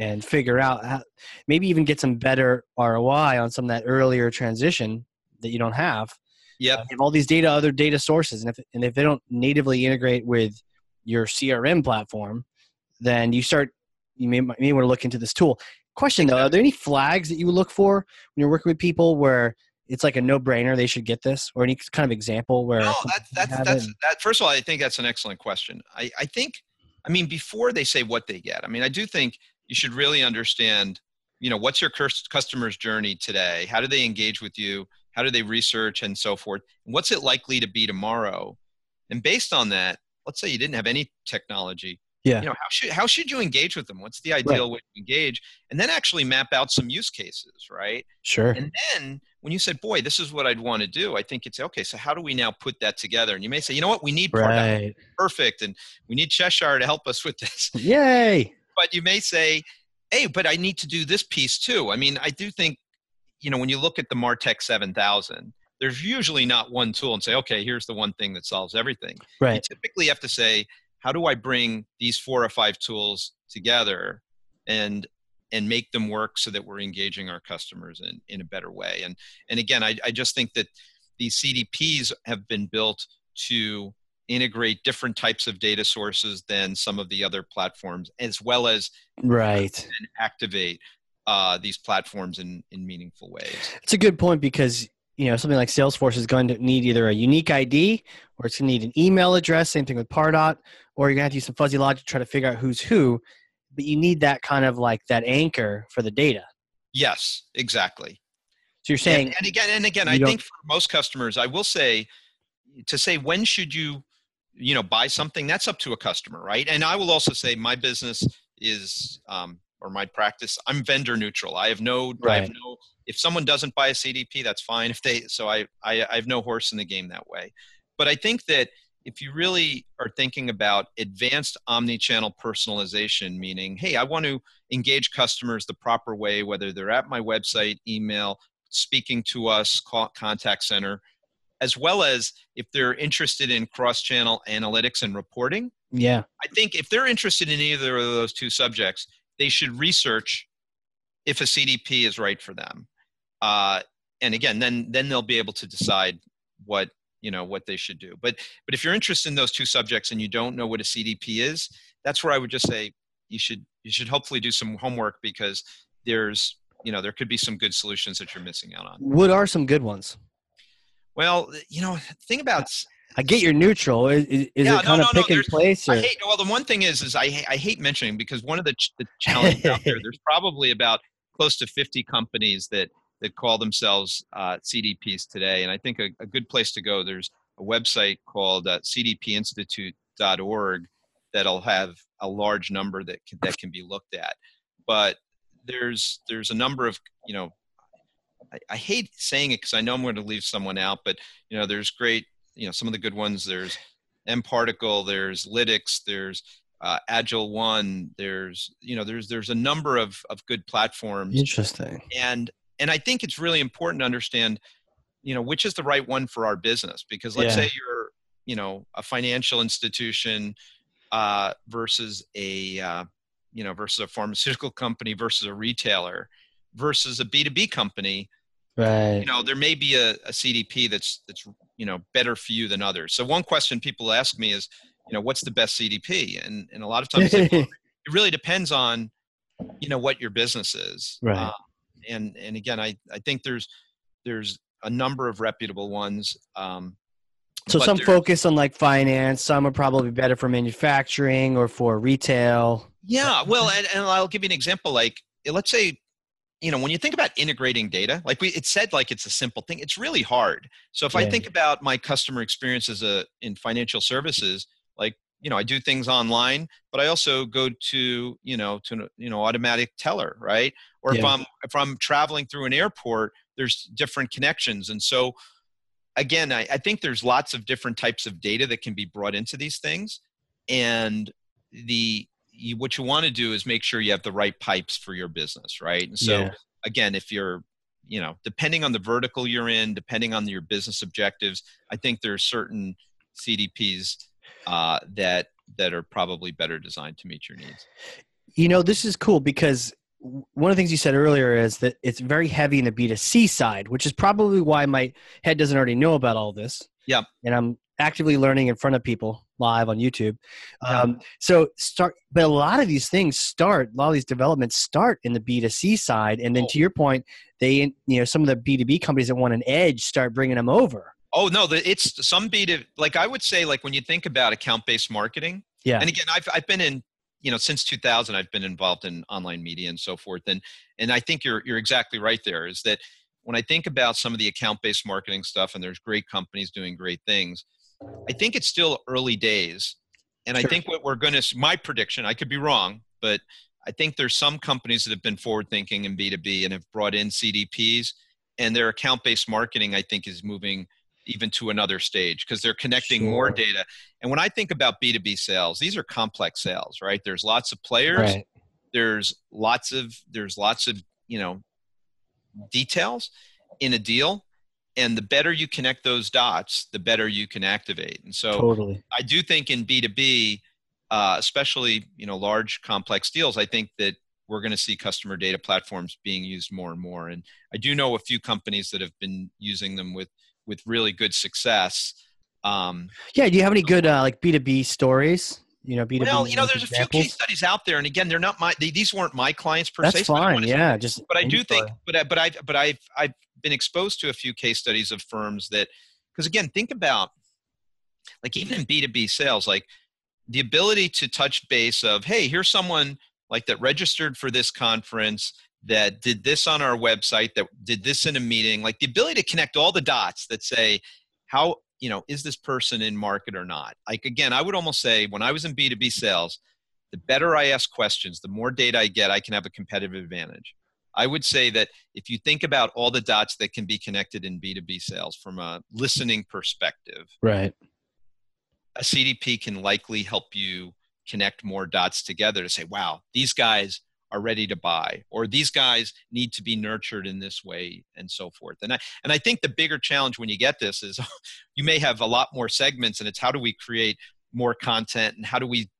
And, figure out how, maybe even get some better ROI on some of that earlier transition that you don't have. Yeah, Uh, have all these data, other data sources, and if and if they don't natively integrate with your CRM platform, then you start you may, may want to look into this tool. Question though, are there any flags that you look for when you're working with people where it's like a no-brainer they should get this, or any kind of example where? No, that's that's that's that. First of all, I think that's an excellent question. I I think, I mean, before they say what they get, I mean, I do think you should really understand, you know, what's your customer's journey today? How do they engage with you? How do they research and so forth? What's it likely to be tomorrow? And based on that, let's say you didn't have any technology. Yeah. You know, how should how should you engage with them? What's the ideal right. way to engage? And then actually map out some use cases, right? Sure. And then when you said, "Boy, this is what I'd want to do," I think it's okay. So how do we now put that together? And you may say, "You know what? We need right. perfect, and we need Cheshire to help us with this." Yay! [LAUGHS] But you may say, "Hey, but I need to do this piece too." I mean, I do think, you know, when you look at the Martech Seven Thousand, there's usually not one tool and say, "Okay, here's the one thing that solves everything." Right. You typically have to say, "How do I bring these four or five tools together?" and and make them work so that we're engaging our customers in, in a better way. And, and again, I, I just think that these CDPs have been built to integrate different types of data sources than some of the other platforms, as well as right and activate uh, these platforms in, in meaningful ways. It's a good point because you know something like Salesforce is going to need either a unique ID or it's going to need an email address. Same thing with Pardot, or you're to have to use some fuzzy logic to try to figure out who's who but you need that kind of like that anchor for the data. Yes, exactly. So you're saying, and, and again, and again, I think for most customers, I will say to say when should you, you know, buy something. That's up to a customer, right? And I will also say my business is, um, or my practice, I'm vendor neutral. I have no, right. I have no. If someone doesn't buy a CDP, that's fine. If they, so I, I, I have no horse in the game that way. But I think that if you really are thinking about advanced omni-channel personalization meaning hey i want to engage customers the proper way whether they're at my website email speaking to us call, contact center as well as if they're interested in cross-channel analytics and reporting yeah. I think if they're interested in either of those two subjects they should research if a cdp is right for them. Uh, and again then then they'll be able to decide what you know what they should do but but if you're interested in those two subjects and you don't know what a cdp is that's where i would just say you should you should hopefully do some homework because there's you know there could be some good solutions that you're missing out on what are some good ones well you know thing about I get your neutral. Is, is yeah, it kind no, of no, pick no. place? Or? I hate, well, the one thing is, is I, I hate mentioning because one of the, ch- the challenges out there, [LAUGHS] there's probably about close to 50 companies that that call themselves uh, CDPs today. And I think a, a, good place to go, there's a website called uh, cdpinstitute.org that'll have a large number that can, that can be looked at. But there's there's a number of you know I, I hate saying it because I know I'm going to leave someone out, but you know there's great you know some of the good ones. There's mParticle, there's Lytics, there's uh, AgilOne. There's you know there's there's a number of of good platforms. Interesting. And and I think it's really important to understand, you know, which is the right one for our business. Because let's yeah. say you're, you know, a financial institution uh, versus a, uh, you know, versus a pharmaceutical company versus a retailer versus a B2B company. Right. You know, there may be a, a CDP that's that's you know better for you than others. So one question people ask me is, you know, what's the best CDP? And and a lot of times [LAUGHS] it really depends on you know what your business is right uh, and and again, I I think there's there's a number of reputable ones. Um, so some focus on like finance. Some are probably better for manufacturing or for retail. Yeah, well, and, and I'll give you an example. Like, let's say you know when you think about integrating data like we it said like it's a simple thing it's really hard so if yeah. i think about my customer experience as a in financial services like you know i do things online but i also go to you know to you know automatic teller right or yeah. if i'm if i'm traveling through an airport there's different connections and so again I, I think there's lots of different types of data that can be brought into these things and the you, what you want to do is make sure you have the right pipes for your business right and so yeah. again if you're you know depending on the vertical you're in depending on your business objectives i think there's certain cdps uh, that that are probably better designed to meet your needs. You know, this is cool because one of the things you said earlier is that it's very heavy in the B2C side, which is probably why my head doesn't already know about all this. Yeah. And I'm actively learning in front of people live on YouTube. Yeah. Um, so start, but a lot of these things start, a lot of these developments start in the B2C side. And then Oh. to your point, they, you know, some of the B2B companies that want an edge start bringing them over. Oh no, the, it's some B to like I would say like when you think about account based marketing. Yeah. And again, I've I've been in you know since 2000 I've been involved in online media and so forth and and I think you're you're exactly right there is that when I think about some of the account based marketing stuff and there's great companies doing great things, I think it's still early days. And I think what we're going to my prediction, I could be wrong, but I think there's some companies that have been forward thinking in B2B and have brought in CDPs and their account based marketing I think is moving even to another stage because they're connecting more data. And when I think about B2B sales, these are complex sales, right? There's lots of players, Right. there's lots of there's lots of, you know, details in a deal and the better you connect those dots, the better you can activate. And so Totally. I do think in B2B, uh, especially you know large complex deals, I think that we're going to see customer data platforms being used more and more. And I do know a few companies that have been using them with with really good success. Um, Yeah. Do you have any good, uh, like B2B stories? You know, B2B. well, you know, there's a few case studies out there, and again, they're not my they, these weren't my clients per That's se. so fine. Yeah. Just, but I do think, but I, but I, but I've I've been exposed to a few case studies of firms that, because again, think about, like even in B two B sales, like the ability to touch base of, hey, here's someone like that registered for this conference that did this on our website that did this in a meeting like the ability to connect all the dots that say how you know is this person in market or not like again i would almost say when i was in b2b sales the better i ask questions the more data i get i can have a competitive advantage i would say that if you think about all the dots that can be connected in b2b sales from a listening perspective right. a CDP can likely help you connect more dots together to say, wow, these guys are ready to buy, or these guys need to be nurtured in this way, and so forth. And I and I think the bigger challenge when you get this is [LAUGHS] you may have a lot more segments, and it's how do we create more content and how do we,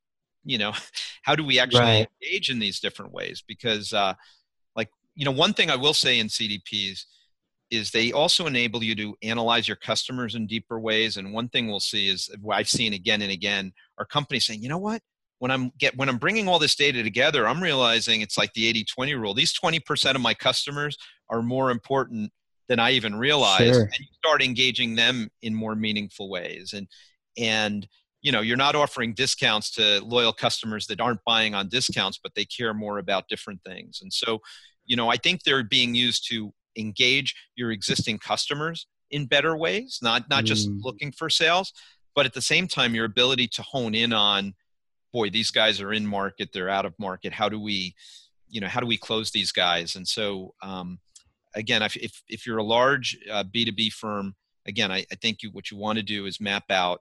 you know, [LAUGHS] how do we actually Right. engage in these different ways? Because uh, like you know, one thing I will say in CDPs is they also enable you to analyze your customers in deeper ways. And one thing we'll see is what I've seen again and again are companies saying, you know what? When I'm get when I'm bringing all this data together, I'm realizing it's like the 80-20 rule. These 20% of my customers are more important than I even realize, Sure. And you start engaging them in more meaningful ways. And and you know, you're not offering discounts to loyal customers that aren't buying on discounts, but they care more about different things. And so, you know, I think they're being used to engage your existing customers in better ways, not not just Mm. looking for sales, but at the same time, your ability to hone in on, boy, these guys are in market, they're out of market. How do we, you know, how do we close these guys? And so, um, again, if if, if you're a large uh, B2B firm, again, I, I think you, what you want to do is map out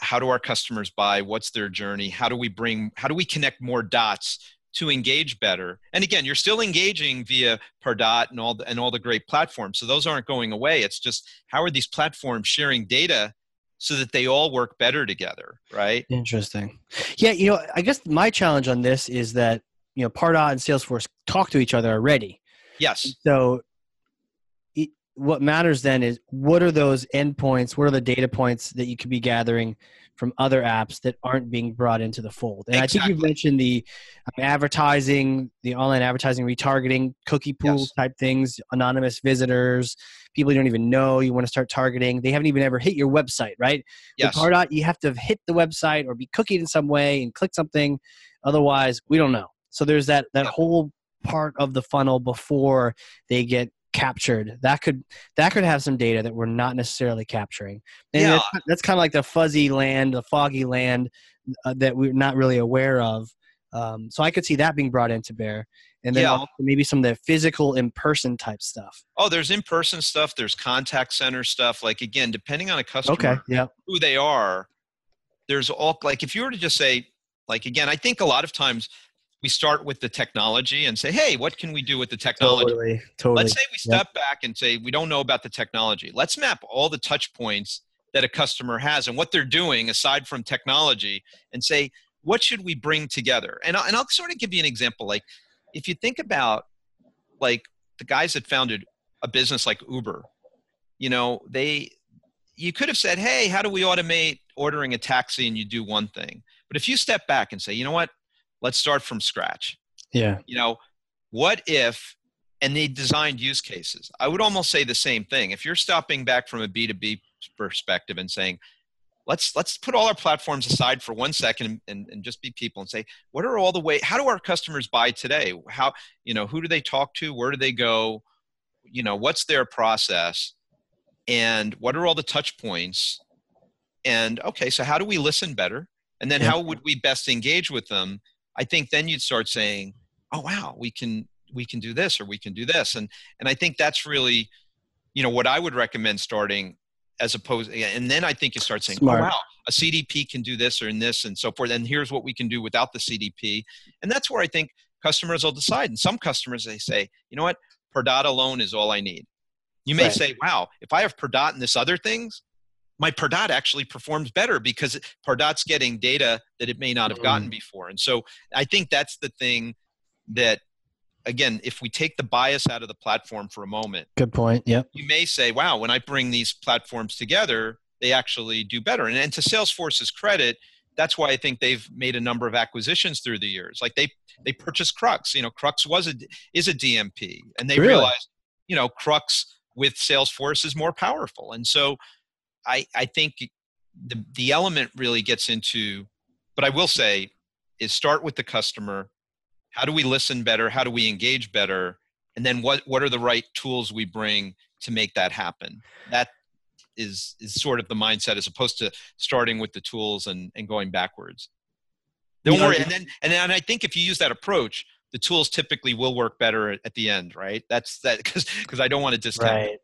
how do our customers buy what's their journey how do we bring how do we connect more dots to engage better and again you're still engaging via pardot and all the, and all the great platforms so those aren't going away it's just how are these platforms sharing data so that they all work better together right Interesting. Yeah, you know, I guess my challenge on this is that you know Pardot and Salesforce talk to each other already. yes So, it, what matters then is what are those endpoints? What are the data points that you could be gathering from other apps that aren't being brought into the fold? And I think you've mentioned the um, advertising, the online advertising, retargeting, cookie pool Yes. type things, anonymous visitors, people you don't even know. You want to start targeting. They haven't even ever hit your website, right? yes With Pardot, you have to have hit the website or be cookied in some way and click something. Otherwise, we don't know. So there's that that Yeah. whole part of the funnel before they get captured. That could that could have some data that we're not necessarily capturing. And Yeah. that's, that's kind of like the fuzzy land, the foggy land uh, that we're not really aware of. Um, so I could see that being brought into bear, and then Yeah. also maybe some of the physical in-person type stuff. oh there's in-person stuff there's contact center stuff like again depending on a customer Okay, yeah, who they are there's all like if you were to just say like again i think a lot of times we start with the technology and say hey what can we do with the technology totally, totally. let's say we step back and say we don't know about the technology let's map all the touch points that a customer has and what they're doing aside from technology and say what should we bring together and, and i'll sort of give you an example like if you think about like the guys that founded a business like Uber, you know, they you could have said, "Hey, how do we automate ordering a taxi?" and you do one thing. But if you step back and say, "You know what? Let's start from scratch." Yeah. You know, what if and they designed use cases. I would almost say the same thing. If you're stopping back from a B2B perspective and saying, let's let's put all our platforms aside for one second and, and just be people and say, what are all the way how do our customers buy today? How you know, who do they talk to? Where do they go? You know, what's their process? And what are all the touch points? And okay, so how do we listen better? And then how would we best engage with them? I think then you'd start saying, oh wow, we can we can do this or we can do this and and i think that's really you know what i would recommend starting as opposed and then i think you start saying oh, Smart. oh wow a cdp can do this or in this and so forth and here's what we can do without the cdp and that's where i think customers will decide and some customers they say you know what pardot alone is all i need you may right. say wow if i have pardot and this other things my Pardot actually performs better because Pardot's getting data that it may not have gotten mm. before. And so I think that's the thing that again, if we take the bias out of the platform for a moment, good point. Yep. You may say, wow, when I bring these platforms together, they actually do better. And, and to Salesforce's credit, that's why I think they've made a number of acquisitions through the years. Like they they purchased Krux. You know, Krux was a is a DMP, and they really? realized, you know, Krux with Salesforce is more powerful. And so, I I think the the element really gets into, but I will say, is start with the customer, how do we listen better? How do we engage better? And then what what are the right tools we bring to make that happen? That is is sort of the mindset as opposed to starting with the tools and and going backwards. Don't worry. and then and then i think if you use that approach the tools typically will work better at the end right? That's that [LAUGHS] because because i don't want to discount right. It.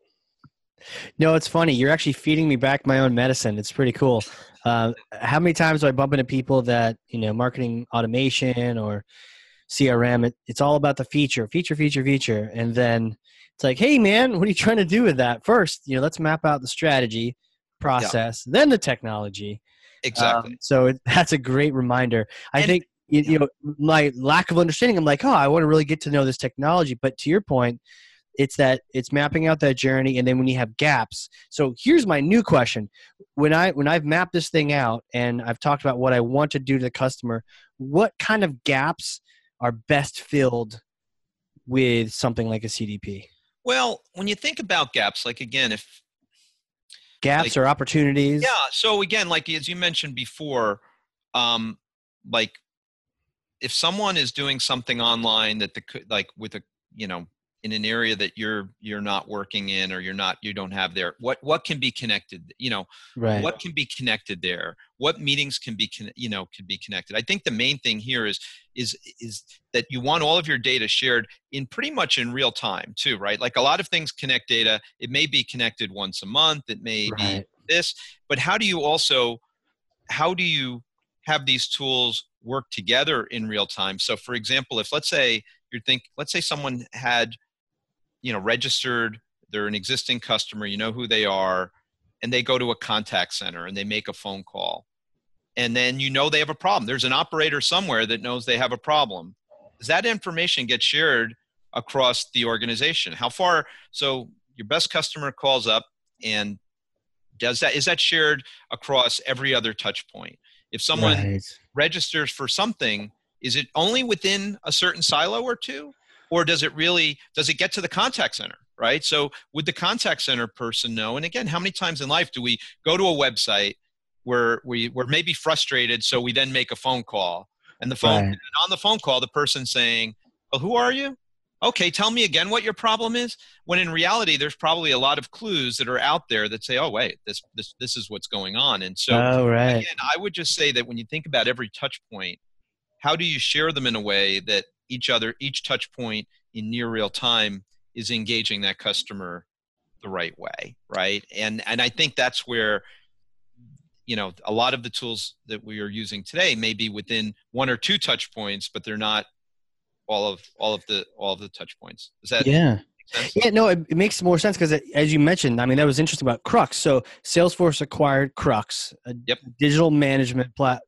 no it's funny. You're actually feeding me back my own medicine. It's pretty cool. Uh, how many times do i bump into people that you know marketing automation or CRM. It, it's all about the feature, feature, feature, feature. And then it's like, hey, man, what are you trying to do with that? First, you know, let's map out the strategy process, yeah. then the technology. Exactly. Um, so it, [LAUGHS] that's a great reminder. I and, think, you, you know, my lack of understanding, I'm like, oh, I want to really get to know this technology. But to your point, it's that it's mapping out that journey and then when you have gaps so here's my new question when i when i've mapped this thing out and i've talked about what i want to do to the customer what kind of gaps are best filled with something like a CDP? Well, when you think about gaps, like again, if gaps like, or opportunities, yeah. So again, like as you mentioned before, um, like if someone is doing something online that the like with a you know in an area that you're you're not working in or you're not you don't have there what what can be connected you know right. what can be connected there? What meetings can be you know can be connected? I think the main thing here is is is that you want all of your data shared in pretty much in real time too right? Like a lot of things connect data. It may be connected once a month. It may right. be this but how do you also how do you have these tools work together in real time? So for example if let's say you're think let's say someone had you know registered they're an existing customer you know who they are and they go to a contact center and they make a phone call. And then you know they have a problem. There's an operator somewhere that knows they have a problem. Does that information get shared across the organization? How far so your best customer calls up and does that is that shared across every other touch point? If someone right. registers for something is it only within a certain silo or two or does it really does it get to the contact center right? So would the contact center person know? And again how many times in life do we go to a website where we we're maybe frustrated so we then make a phone call and the phone right. and on the phone call the person saying well who are you? Okay tell me again what your problem is. When in reality there's probably a lot of clues that are out there that say oh wait this this this is what's going on. And so oh, right. again i would just say that when you think about every touch point how do you share them in a way that each other each touch point in near real time is engaging that customer the right way right and and i think that's where you know a lot of the tools that we are using today may be within one or two touch points but they're not all of all of the all of the touch points is that yeah yeah, no, it, it, makes more sense because as you mentioned, I mean, that was interesting about Krux. So Salesforce acquired Krux, a yep. digital management plat,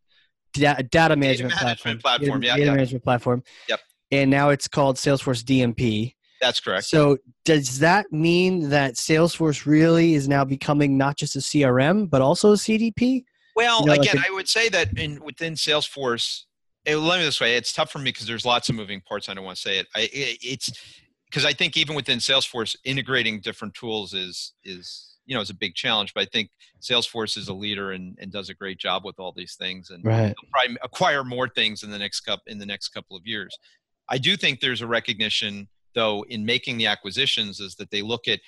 data, data management, data platform, platform, data, yeah, data yeah. management platform. Yep and now it's called Salesforce DMP. That's correct. So does that mean that Salesforce really is now becoming not just a CRM but also a CDP? Well, You know, like again, a- I would say that in within Salesforce, eh, let me this way, it's tough for me because there's lots of moving parts. I don't want to say it. I, it it's because I think even within Salesforce, integrating different tools is is you know is a big challenge. But I think Salesforce is a leader and, and does a great job with all these things, and Right. they'll probably acquire more things in the next cup in the next couple of years. I do think there's a recognition, though, in making the acquisitions, is that they look at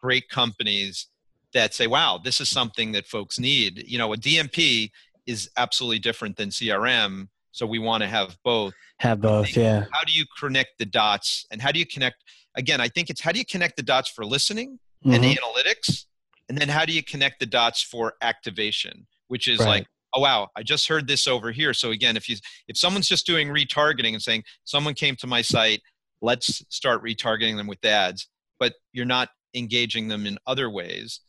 great companies that say, "Wow, this is something that folks need." You know, a DMP is absolutely different than CRM, so we want to have both. Have both, yeah. How do you connect the dots, and how do you connect? Again, I think it's how do you connect the dots for listening and Mhm. analytics, and then how do you connect the dots for activation, which is Right. like, oh wow, I just heard this over here. So again, if you if someone's just doing retargeting and saying someone came to my site, let's start retargeting them with ads, but you're not engaging them in other ways.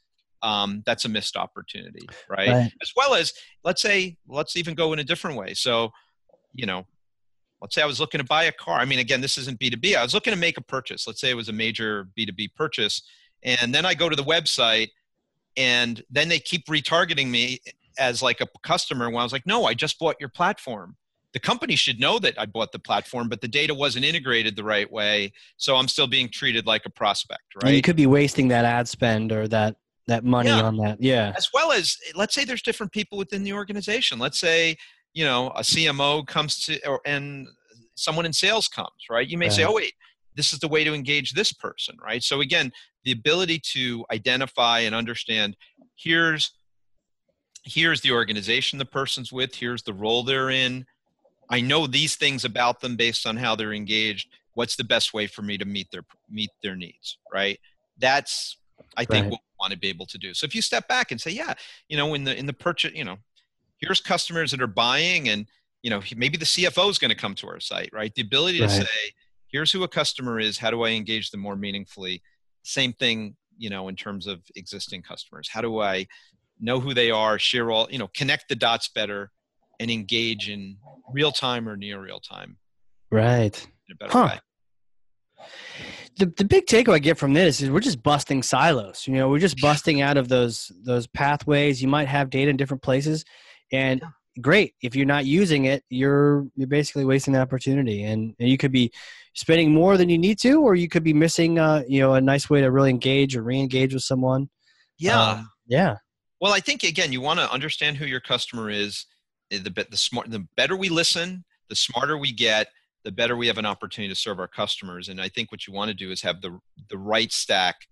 Um, that's a missed opportunity, right? Right. As well as let's say let's even go in a different way. So, you know, let's say I was looking to buy a car. I mean, again, this isn't B2B. I was looking to make a purchase. Let's say it was a major B2B purchase. And then I go to the website and then they keep retargeting me as like a customer when I was like, no, I just bought your platform. The company should know that I bought the platform, but the data wasn't integrated the right way. So I'm still being treated like a prospect, right? And you could be wasting that ad spend or that that money Yeah. on that. Yeah. as well as let's say there's different people within the organization let's say you know a cmo comes to or, and someone in sales comes right? You may say oh wait this is the way to engage this person right? So again the ability to identify and understand here's here's the organization the person's with here's the role they're in. I know these things about them based on how they're engaged. What's the best way for me to meet their meet their needs right? That's i think Right. what we want to be able to do. So if you step back and say yeah you know in the in the purchase you know here's customers that are buying and you know maybe the cfo is going to come to our site right the ability to Right. say here's who a customer is how do i engage them more meaningfully same thing you know in terms of existing customers how do i know who they are share all you know connect the dots better and engage in real time or near real time Right. in a better Huh. way the, the big takeaway I get from this is we're just busting silos. You know, we're just busting out of those those pathways. You might have data in different places, and great if you're not using it, you're you're basically wasting the opportunity, and, and you could be spending more than you need to, or you could be missing, uh, you know, a nice way to really engage or re-engage with someone. yeah Um, yeah, Well, I think again, you want to understand who your customer is. eh, The the smart, the better we listen, the smarter we get, the better we have an opportunity to serve our customers. And I think what you want to do is have the the right stack,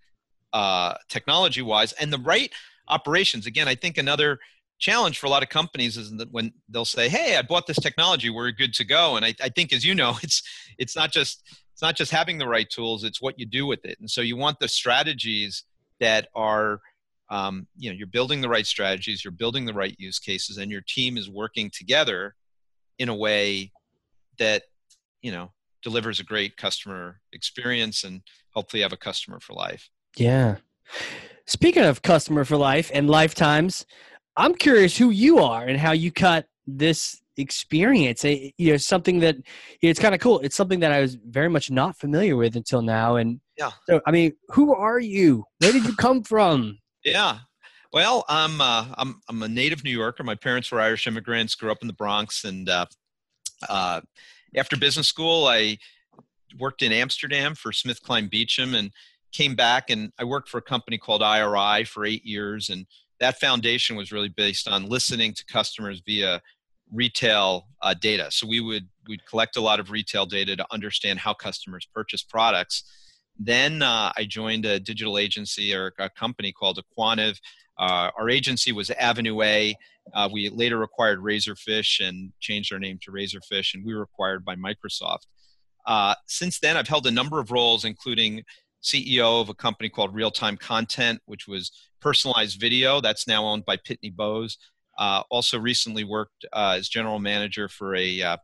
uh, technology wise, and the right operations. Again, I think another challenge for a lot of companies is that when they'll say, "Hey, I bought this technology, we're good to go." And I, I think, as you know, [LAUGHS] it's it's not just it's not just having the right tools; it's what you do with it. And so you want the strategies that are um, you know you're building the right strategies you're building the right use cases and your team is working together in a way that you know delivers a great customer experience and hopefully have a customer for life yeah. Speaking of customer for life and lifetimes, I'm curious who you are and how you cut this experience. Eh, You know, something that it's kind of cool. It's something that I was very much not familiar with until now. And Yeah. so, I mean, who are you? Where did you come from? yeah well i'm uh, I'm, I'm a native new yorker my parents were irish immigrants grew up in the bronx and uh, uh, after business school i worked in amsterdam for SmithKline Beecham and came back and i worked for a company called iri for eight years and that foundation was really based on listening to customers via retail uh, data. So we would we'd collect a lot of retail data to understand how customers purchase products. Then uh, i joined a digital agency or a company called aQuantive uh, our agency was avenue a. Uh, we later acquired razorfish and changed our name to razorfish and we were acquired by microsoft. Uh, since then i've held a number of roles including ceo of a company called real time content which was personalized video that's now owned by pitney bowes uh, also recently worked uh, as general manager for a uh,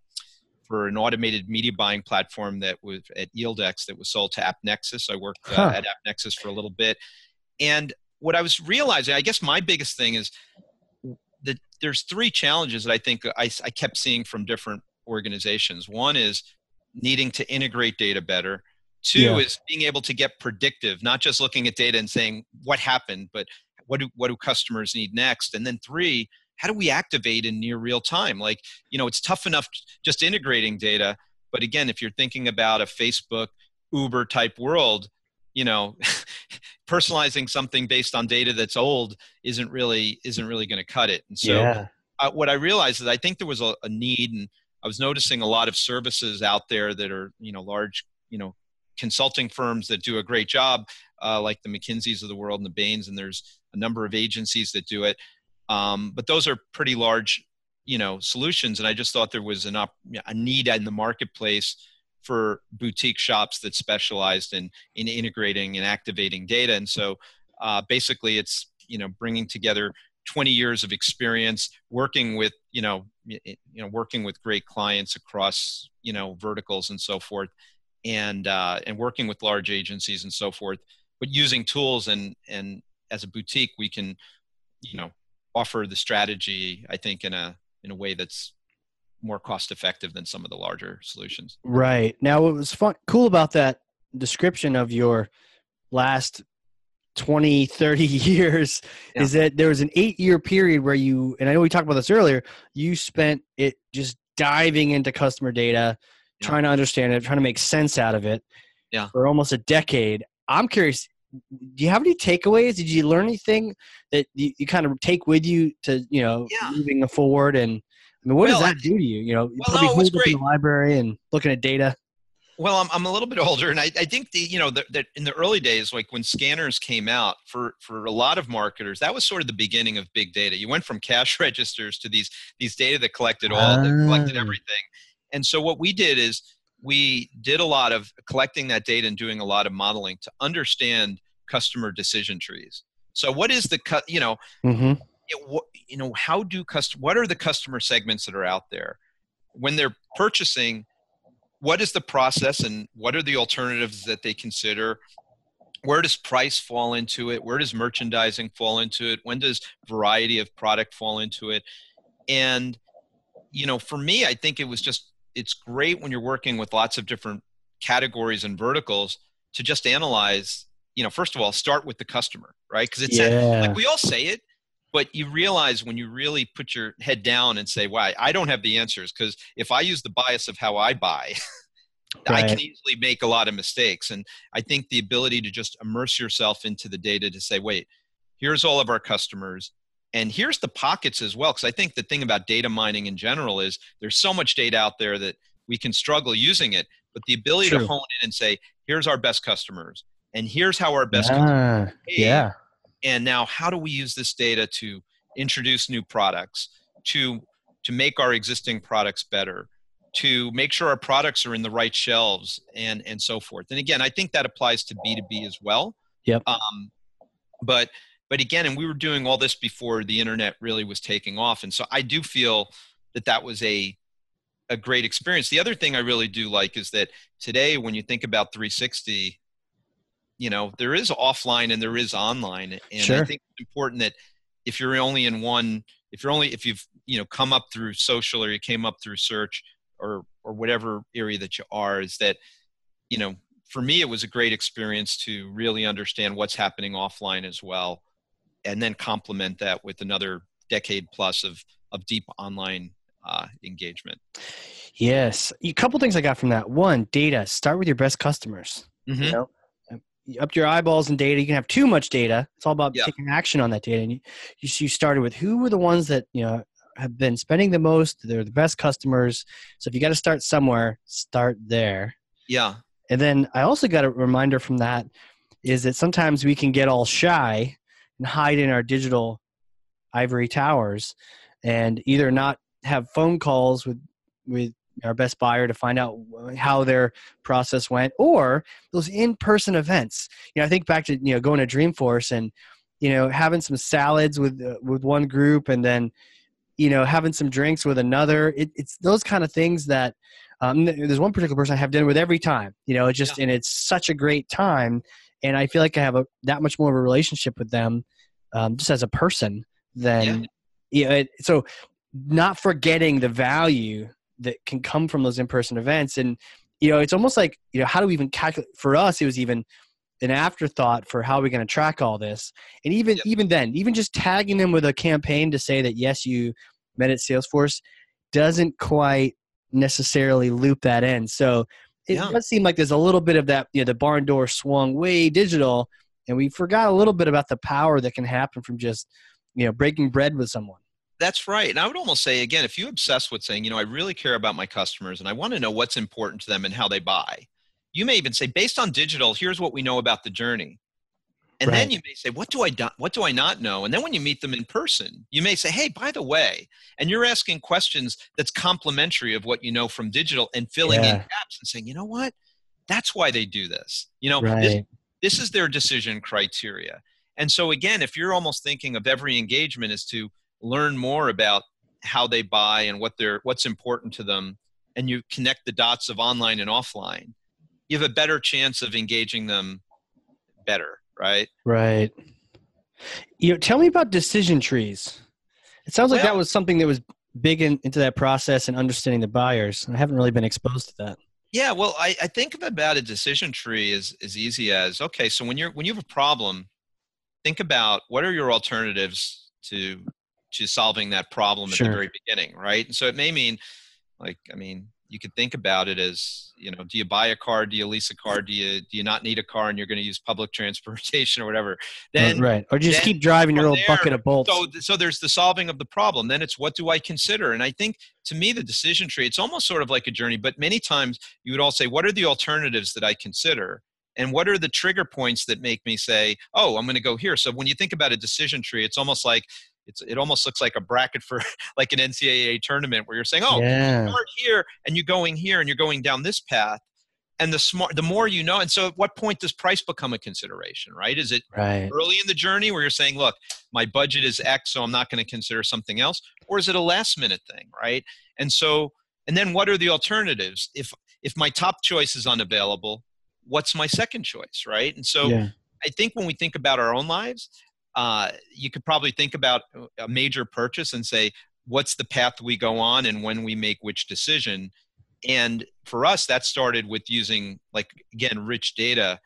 for an automated media buying platform that was at Yieldex that was sold to AppNexus. I worked uh, Huh. at AppNexus for a little bit, and what I was realizing, I guess my biggest thing is that there's three challenges that I think I, I kept seeing from different organizations. One is needing to integrate data better. Two Yeah. is being able to get predictive, not just looking at data and saying what happened, but what do what do customers need next? And then three, how do we activate in near real time? Like, you know, it's tough enough just integrating data, but again, if you're thinking about a Facebook, Uber type world, you know, [LAUGHS] personalizing something based on data that's old isn't really isn't really going to cut it. And so yeah. uh, what I realized is I think there was a, a need, and I was noticing a lot of services out there that are you know large you know consulting firms that do a great job, uh, like the McKinseys of the world and the Bains, and there's a number of agencies that do it. Um, but those are pretty large you know solutions, and I just thought there was an op- a need in the marketplace for boutique shops that specialized in in integrating and activating data, and so uh, basically it's you know bringing together 20 years of experience working with you know you know working with great clients across you know verticals and so forth and uh, and working with large agencies and so forth but using tools and and as a boutique we can you know offer the strategy i think in a in a way that's more cost effective than some of the larger solutions Right. Now, what was fun, cool about that description of your last 20, 30 [LAUGHS] years Yeah. is that there was an eight year period where you, and I know we talked about this earlier, you spent it just diving into customer data, Yeah. trying to understand it, trying to make sense out of it Yeah. for almost a decade. I'm curious, do you have any takeaways? Did you learn anything that you, you kind of take with you to, you know, Yeah. moving forward? And I mean, what Well, does I- that do to you? You know, Well, probably no, holed up in the library and looking at data. Well, I'm, I'm a little bit [LAUGHS] older, and I, I think the you know that that in the early days, like when scanners came out, for for a lot of marketers, that was sort of the beginning of big data. You went from cash [LAUGHS] registers to these these data that collected all that collected Ah. everything. And so what we did is we did a lot of collecting that data and doing a lot of modeling to understand customer decision trees. So what is the cut? You know, Mm-hmm. it, what, you know how do custom what are the customer segments that are out there when they're purchasing what is the process and what are the alternatives that they consider where does price fall into it where does merchandising fall into it when does variety of product fall into it and you know for me i think it was just it's great when you're working with lots of different categories and verticals to just analyze you know first of all start with the customer right? Because it's Yeah. like we all say it but you realize when you really put your head down and say why i don't have the answers because if i use the bias of how i buy [LAUGHS] i can easily make a lot of mistakes. And i think the ability to just immerse yourself into the data to say wait here's all of our customers and here's the pockets as well because i think the thing about data mining in general is there's so much data out there that we can struggle using it but the ability True. to hone in and say here's our best customers and here's how our best customers Ah, yeah. and now how do we use this data to introduce new products to to make our existing products better to make sure our products are in the right shelves and and so forth and again i think that applies to b2b as well Yep. um, but but again and we were doing all this before the internet really was taking off. And so i do feel that that was a a great experience. The other thing i really do like is that today when you think about 360 you know there is offline and there is online. And i think it's important that if you're only in one if you're only if you've you know come up through social or you came up through search or or whatever area that you are is that you know for me it was a great experience to really understand what's happening offline as well and then complement that with another decade plus of of deep online uh, engagement Yes. A couple things I got from that. One, data. Start with your best customers. Mhm. You know, up your eyeballs in data. You can have too much data. It's all about Yeah. taking action on that data. And you, you, you started with who were the ones that you know have been spending the most. They're the best customers. So if you got to start somewhere, start there. yeah And then I also got a reminder from that is that sometimes we can get all shy and hide in our digital ivory towers and either not have phone calls with with our best buyer to find out how their process went or those in-person events. You know, I think back to you know going to Dreamforce and you know having some salads with uh, with one group and then you know having some drinks with another. It, it's those kind of things that um, there's one particular person I have dinner with every time. You know, it just and it's such a great time, and I feel like I have a that much more of a relationship with them, um, just as a person then yeah. it, so not forgetting the value that can come from those in-person events, and you know, it's almost like, you know, how do we even calculate? For us, it was even an afterthought for how are we going to track all this. And even Yep. even then, even just tagging them with a campaign to say that yes, you met at Salesforce doesn't quite necessarily loop that in. So it Yeah. does seem like there's a little bit of that, you know, the barn door swung way digital, and we forgot a little bit about the power that can happen from just, you know, breaking bread with someone. That's right. And I would almost say, again, if you obsess with saying, you know, I really care about my customers and I want to know what's important to them and how they buy, you may even say, based on digital, here's what we know about the journey. And then you may say, what do I do- what do I not know? And then when you meet them in person, you may say, hey, by the way, and you're asking questions that's complementary of what you know from digital and filling in gaps and saying, you know what? That's why they do this. You know, Right. this is their decision criteria. And so again, if you're almost thinking of every engagement is to learn more about how they buy and what they're what's important to them and you connect the dots of online and offline, you have a better chance of engaging them better, right? Right. You know, tell me about decision trees. It sounds like that was something that was big in, into that process and understanding the buyers. I haven't really been exposed to that. Yeah, well, I, I think about a decision tree as as easy as okay. So when you're when you have a problem, think about what are your alternatives to to solving that problem at Sure. the very beginning, right? And so it may mean, like, I mean, you could think about it as you know, do you buy a car? Do you lease a car? Do you do you not need a car and you're going to use public [LAUGHS] transportation or whatever? Then right. Or just keep driving your old there, bucket of bolts. so so there's the solving of the problem then it's what do i consider and i think to me the decision tree it's almost sort of like a journey but many times you would all say what are the alternatives that i consider and what are the trigger points that make me say oh i'm going to go here so when you think about a decision tree it's almost like it's it almost looks like a bracket for [LAUGHS] like an ncaa tournament where you're saying oh yeah. start here and you're going here and you're going down this path and the smart the more you know and so at what point does price become a consideration right is it Right. early in the journey where you're saying, look, my budget is X, so I'm not going to consider something else? Or is it a last minute thing, right? And so, and then what are the alternatives? If if my top choice is unavailable, what's my second choice, right? And so yeah. I think when we think about our own lives, uh, you could probably think about a major purchase and say, what's the path we go on and when we make which decision? And for us, that started with using, like, again, rich data.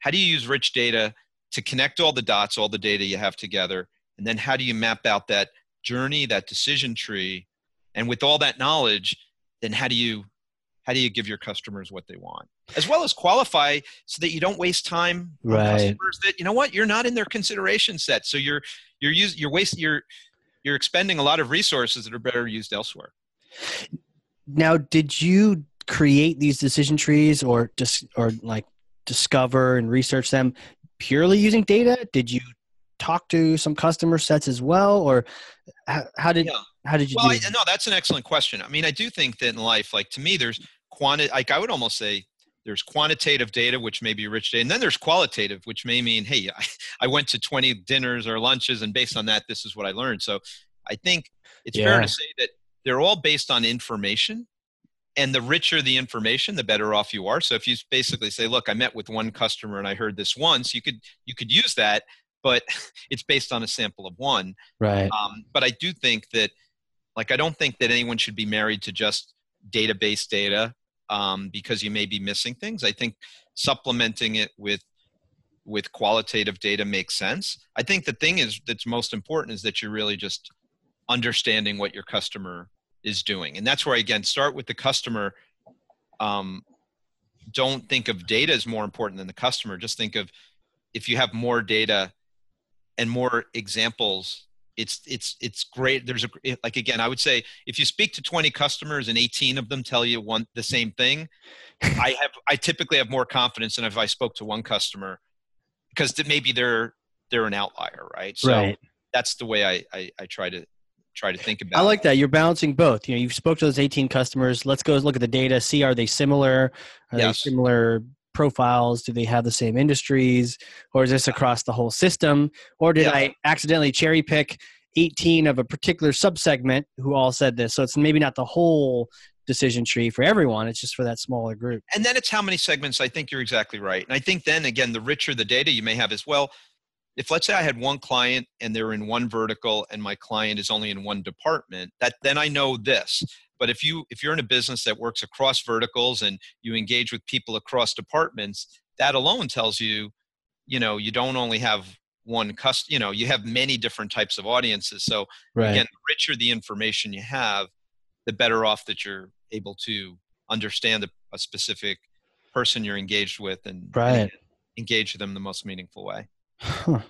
How do you use rich data to connect all the dots, all the data you have together? And then how do you map out that journey, that decision tree? And with all that knowledge, then how do you how do you give your customers what they want as well as qualify so that you don't waste time on Right. customers that you know what you're not in their consideration set so you're you're using you're wasting you're you're expending a lot of resources that are better used elsewhere Now, did you create these decision trees or just or like discover and research them purely using data? Did you talk to some customer sets as well, or how, how did Yeah. how did you well do? I, no that's an excellent question i mean i do think that in life like to me there's quanti like i would almost say there's quantitative data which may be rich data and then there's qualitative which may mean hey [LAUGHS] I, I went to 20 dinners or lunches and based on that this is what i learned. So i think it's fair to say that they're all based on information and the richer the information the better off you are. So if you basically say look i met with one customer and i heard this once you could you could use that but [LAUGHS] it's based on a sample of one. Right. um, but I do think that, like, I don't think that anyone should be married to just database data um, because you may be missing things. I think supplementing it with with qualitative data makes sense. I think the thing is that's most important is that you're really just understanding what your customer is doing, and that's where again start with the customer. Um, don't think of data as more important than the customer. Just think of if you have more data and more examples it's it's it's great there's a like again i would say if you speak to 20 customers and 18 of them tell you one the same thing i [LAUGHS] have i typically have more confidence than if i spoke to one customer because maybe they're they're an outlier right so right. that's the way I, I i try to try to think about I like that. You're balancing both. You know, you've spoke to those 18 customers. Let's go look at the data. See, are they similar? Are Yes. they similar profiles? Do they have the same industries? Or is this across the whole system? Or did Yeah. I accidentally cherry pick 18 of a particular subsegment who all said this? So it's maybe not the whole decision tree for everyone. It's just for that smaller group. and then it's how many segments i think you're exactly right and i think then again the richer the data you may have as well if let's say I had one client and they're in one vertical and my client is only in one department, that then I know this. But if you if you're in a business that works across verticals and you engage with people across departments, that alone tells you, you know, you don't only have one cust you know, you have many different types of audiences. So Right. again, the richer the information you have, the better off that you're able to understand a, a specific person you're engaged with and, and Right. engage them the most meaningful way. Huh.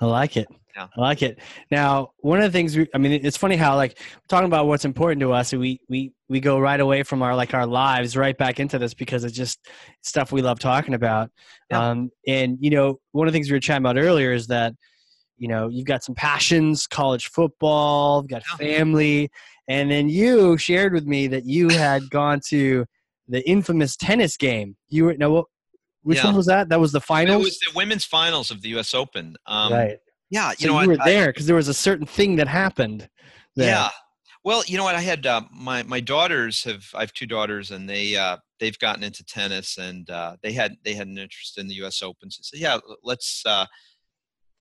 I like it. Yeah. I like it. Now, one of the things we, I mean, it's funny how like talking about what's important to us, we we we go right away from our like our lives right back into this because it's just stuff we love talking about. Yeah. Um, and you know, one of the things we were chatting about earlier is that you know you've got some passions, college football, you've got Yeah. family, and then you shared with me that you had gone to the infamous tennis game. You were now what? Which Yeah. one was that? That was the finals. It was the women's finals of the U.S. Open. Um, right. Yeah, you so know you were I- there because there was a certain thing that happened. there. Yeah. Well, you know what? I had uh, my my daughters have. I have two daughters, and they uh, they've gotten into tennis, and uh, they had they had an interest in the U.S. Open. So said, yeah, let's uh,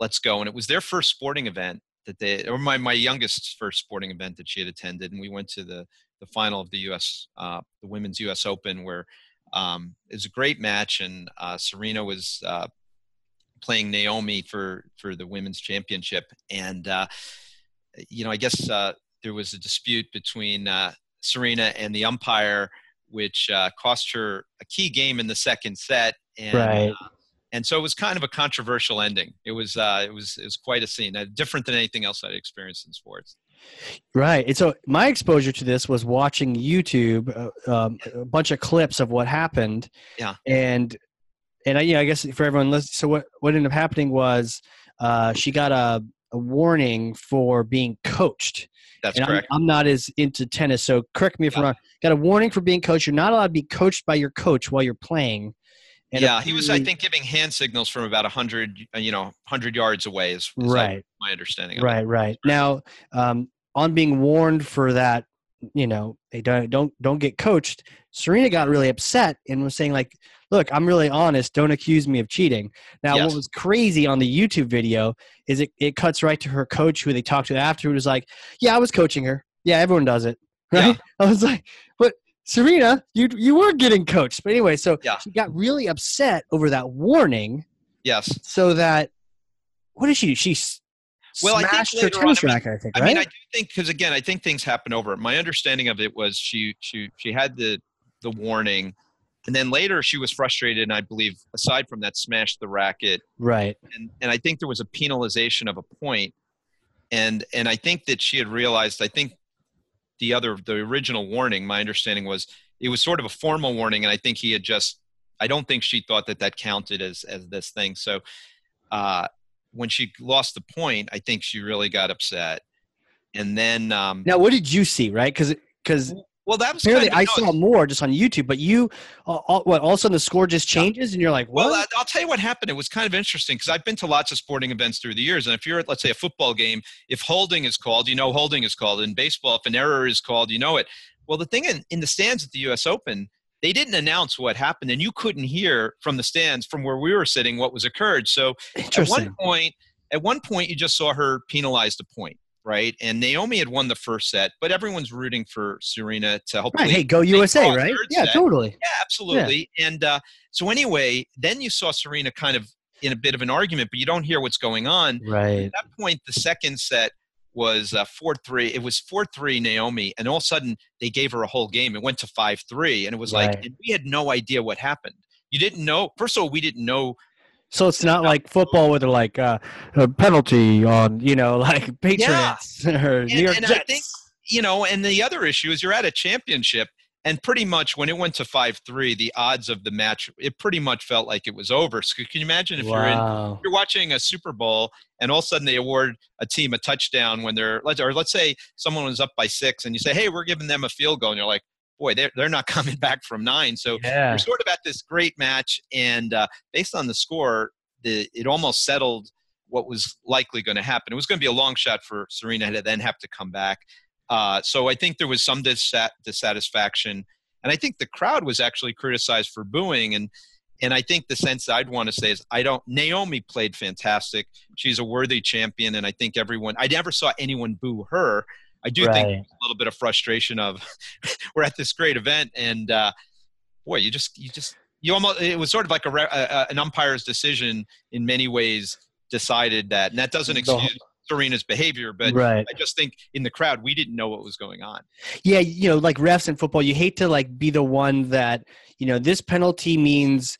let's go. And it was their first sporting event that they, or my my youngest's first sporting event that she had attended, and we went to the the final of the U.S. Uh, the women's U.S. Open, where um, it was a great match, and uh, Serena was. Uh, playing Naomi for for the women's championship and uh, you know, I guess uh, there was a dispute between uh, Serena and the umpire, which uh, cost her a key game in the second set, and Right. uh, and so it was kind of a controversial ending. It was uh, it was it was quite a scene, uh, different than anything else I'd experienced in sports. Right. And so my exposure to this was watching YouTube, uh, um, a bunch of clips of what happened. Yeah. And and I, you know, I guess for everyone listening, so what what ended up happening was uh, she got a, a warning for being coached. That's and I'm, correct. I'm not as into tennis, so correct me if I'm wrong. Got a warning for being coached. You're not allowed to be coached by your coach while you're playing. And yeah, he was, I think, giving hand signals from about a hundred, you know, hundred yards away. Is, is Right. my understanding. Right, right. Now, um, on being warned for that, you know, they don't don't don't get coached. Serena got really upset and was saying like, "Look, I'm really honest. Don't accuse me of cheating." Now, Yes. what was crazy on the YouTube video is it it cuts right to her coach, who they talked to after, afterward, was like, "Yeah, I was coaching her. Yeah, everyone does it." [LAUGHS] Right? I was like, "But Serena, you you were getting coached." But anyway, so Yeah. she got really upset over that warning, Yes. so that what did she do? She Well, I think smashed her later on, tennis I mean- racket. I think. I mean, I do think because again, I think things happen over. My understanding of it was she she she had the the warning, and then later she was frustrated, and I believe aside from that, smashed the racket, right. and and I think there was a penalization of a point, and and I think that she had realized. I think the other the original warning. My understanding was it was sort of a formal warning, and I think he had just. I don't think she thought that that counted as as this thing. So. Uh, when she lost the point, I think she really got upset. And then, um, Now, what did you see? Right? Because because well, that was apparently kind I of, saw more just on YouTube, but you, all, all, what? All of a sudden the score just changes, and you're like, what? Well, I- I'll tell you what happened. It was kind of interesting because I've been to lots of sporting events through the years, and if you're at, let's say, a football game, if holding is called, you know holding is called. In baseball, if an error is called, you know it. Well, the thing in, in the stands at the U.S. Open, they didn't announce what happened, and you couldn't hear from the stands from where we were sitting what was occurred. So at one point, at one point, you just saw her penalized a point, right? And Naomi had won the first set, but everyone's rooting for Serena to help. Right. Hey, go USA, right? Yeah, set. totally. Yeah, absolutely. And uh, so anyway, then you saw Serena kind of in a bit of an argument, but you don't hear what's going on. Right. At that point, the second set was uh, four three. It was four three Naomi, and all of a sudden they gave her a whole game. It went to five three, and it was like and we had no idea what happened. You didn't know. First of all, we didn't know. So it's not like football where they're like uh, a penalty on, you know, [LAUGHS] like Patriots or New York and I Jets. think- You know, and the other issue is you're at a championship, and pretty much when it went to five three, the odds of the match it pretty much felt like it was over. So can you imagine if you're in wow. you're watching a Super Bowl and all of a sudden they award a team a touchdown when they're or let's say someone was up by six and you say, hey, we're giving them a field goal, and you're like, boy, they're they're not [LAUGHS] coming back from nine. So Yeah. you're sort of at this great match, and uh, based on the score, the it almost settled what was likely going to happen. It was going to be a long shot for Serena to then have to come back. Uh, so I think there was some dissat- dissatisfaction, and I think the crowd was actually criticized for booing and. And I think the sense I'd want to say is I don't. Naomi played fantastic. She's a worthy champion, and I think everyone. I never saw anyone boo her. I do right. think a little bit of frustration of [LAUGHS] we're at this great event, and uh, boy, you just you just you almost it was sort of like a, a, an umpire's decision in many ways decided that, and that doesn't excuse Serena's behavior, but right. I just think in the crowd we didn't know what was going on. Yeah, you know, like refs in football, you hate to like be the one that you know this penalty means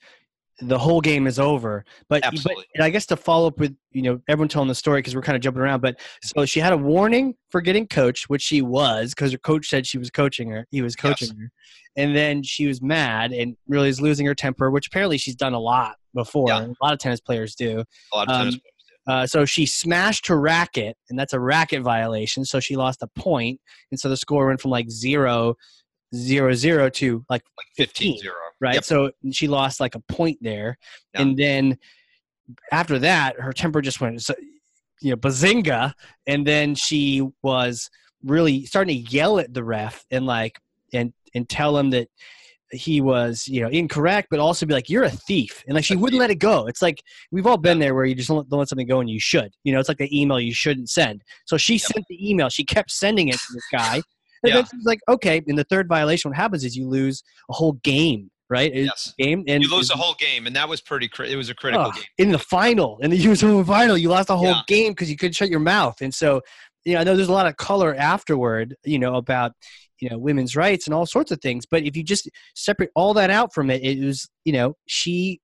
the whole game is over. But, Absolutely. but I guess to follow up with you know everyone telling the story because we're kind of jumping around. But so she had a warning for getting coached, which she was because her coach said she was coaching her. He was coaching yes. her, and then she was mad and really is losing her temper, which apparently she's done a lot before. Yeah. A lot of tennis players do. A lot of tennis um, players. Uh, so she smashed her racket, and that's a racket violation. So she lost a point, and so the score went from like zero, zero, zero to like, like 15, 15 zero. Right. Yep. So she lost like a point there, yeah. and then after that, her temper just went, so, you know, bazinga, and then she was really starting to yell at the ref and like and and tell him that he was you know incorrect but also be like you're a thief and like she wouldn't let it go it's like we've all been there where you just don't, don't let something go and you should you know it's like the email you shouldn't send so she yep. sent the email she kept sending it to this guy and yeah. then she's like okay in the third violation what happens is you lose a whole game right yes. game and you lose a whole game and that was pretty cri- it was a critical oh, game in the final in the [LAUGHS] us open final you lost a whole yeah. game because you couldn't shut your mouth and so you know, I know there's a lot of color afterward, you know, about you know women's rights and all sorts of things but if you just separate all that out from it it was you know she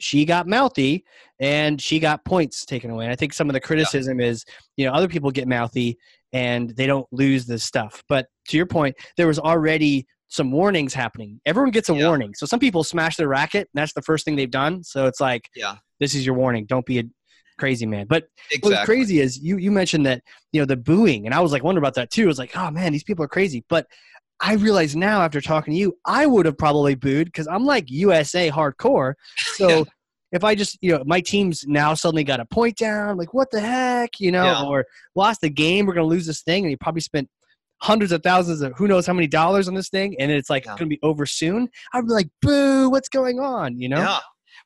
she got mouthy and she got points taken away and i think some of the criticism yeah. is you know other people get mouthy and they don't lose this stuff but to your point there was already some warnings happening everyone gets a yeah. warning so some people smash their racket and that's the first thing they've done so it's like yeah this is your warning don't be a crazy man. But exactly. what's crazy is you you mentioned that you know the booing, and I was like wondering about that too. I was like, oh man, these people are crazy. But I realize now after talking to you, I would have probably booed because I'm like USA hardcore. [LAUGHS] So yeah. if I just you know my team's now suddenly got a point down, like what the heck, you know, yeah. or lost the game, we're gonna lose this thing, and you probably spent hundreds of thousands of who knows how many dollars on this thing and it's like yeah. going to be over soon i'd be like boo what's going on you know yeah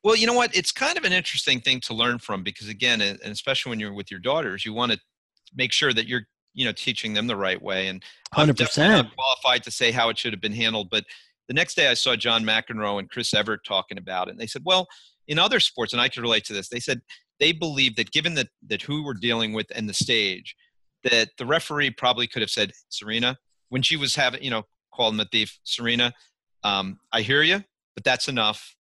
well, you know what? It's kind of an interesting thing to learn from because, again, and especially when you're with your daughters, you want to make sure that you're, you know, teaching them the right way. And 100%. I'm not qualified to say how it should have been handled, but the next day I saw John McEnroe and Chris Evert talking about it, and they said, well, in other sports, and I could relate to this, they said they believe that given that that who we're dealing with and the stage, that the referee probably could have said, Serena, when she was having, you know, called him a thief, Serena, um, I hear you, but that's enough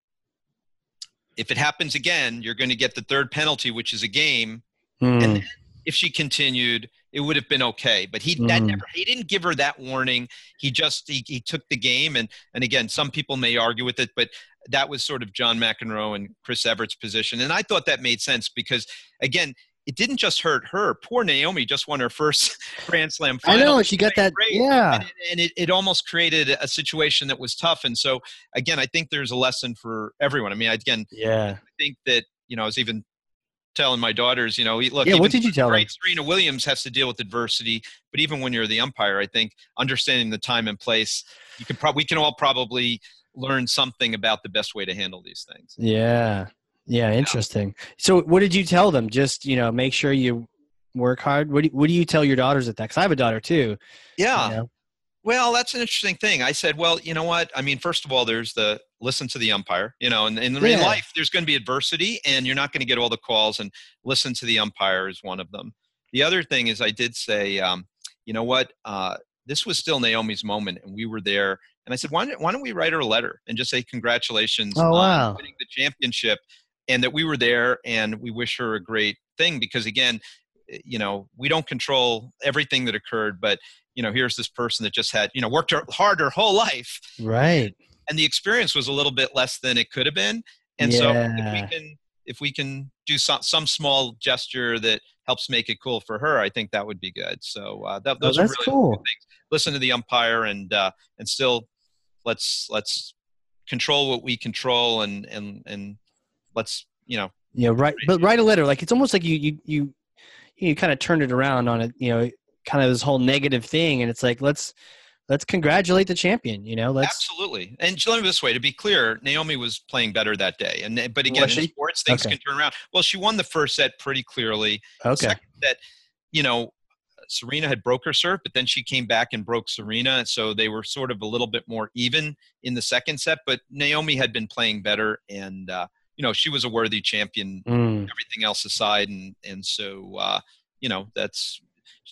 if it happens again, you're going to get the third penalty, which is a game. Mm. And if she continued, it would have been okay. But he mm. that never he didn't give her that warning. He just he, he took the game and and again, some people may argue with it, but that was sort of John McEnroe and Chris Evert's position. And I thought that made sense because again, it didn't just hurt her. Poor Naomi just won her first [LAUGHS] Grand Slam final. I know she got that. Great. Yeah, and, it, and it, it, almost created a situation that was tough. And so again, I think there's a lesson for everyone. I mean, again, yeah, I think that you know I was even telling my daughters, you know, look. Yeah, what did you tell them? Serena Williams has to deal with adversity, but even when you're the umpire, I think understanding the time and place, you can probably we can all probably learn something about the best way to handle these things. Yeah, yeah, interesting. So, what did you tell them? Just you know, make sure you work hard. What do you, what do you tell your daughters at that? Because I have a daughter too. Yeah. You know? Well, that's an interesting thing. I said, well, you know what? I mean, first of all, there's the listen to the umpire. You know, and, in yeah. life, there's going to be adversity, and you're not going to get all the calls. And listen to the umpire is one of them. The other thing is, I did say, um, you know what? Uh, this was still Naomi's moment, and we were there. And I said, why don't, why don't we write her a letter and just say congratulations oh, wow. on winning the championship? and that we were there and we wish her a great thing because again eh, you know we don't control everything that occurred but you know here's this person that just had you know worked hard her whole life right and the experience was a little bit less than it could have been and yeah. so if we can if we can do some some small gesture that helps make it cool for her i think that would be good so uh, that, those oh, are really cool. things listen to the umpire and uh, and still let's let's control what we control and and and let's you know yeah right but write a letter like it's almost like you you you you kind of turned it around on it you know kind of this whole negative thing and it's like let's let's congratulate the champion. You know, let's absolutely. And let me this way: to be clear, Naomi was playing better that day. And but again, in sports, things okay. can turn around. Well, she won the first set pretty clearly. Okay. Second set, you know, Serena had broke her serve, but then she came back and broke Serena. So they were sort of a little bit more even in the second set. But Naomi had been playing better, and uh, you know she was a worthy champion. Mm. Everything else aside, and and so uh, you know that's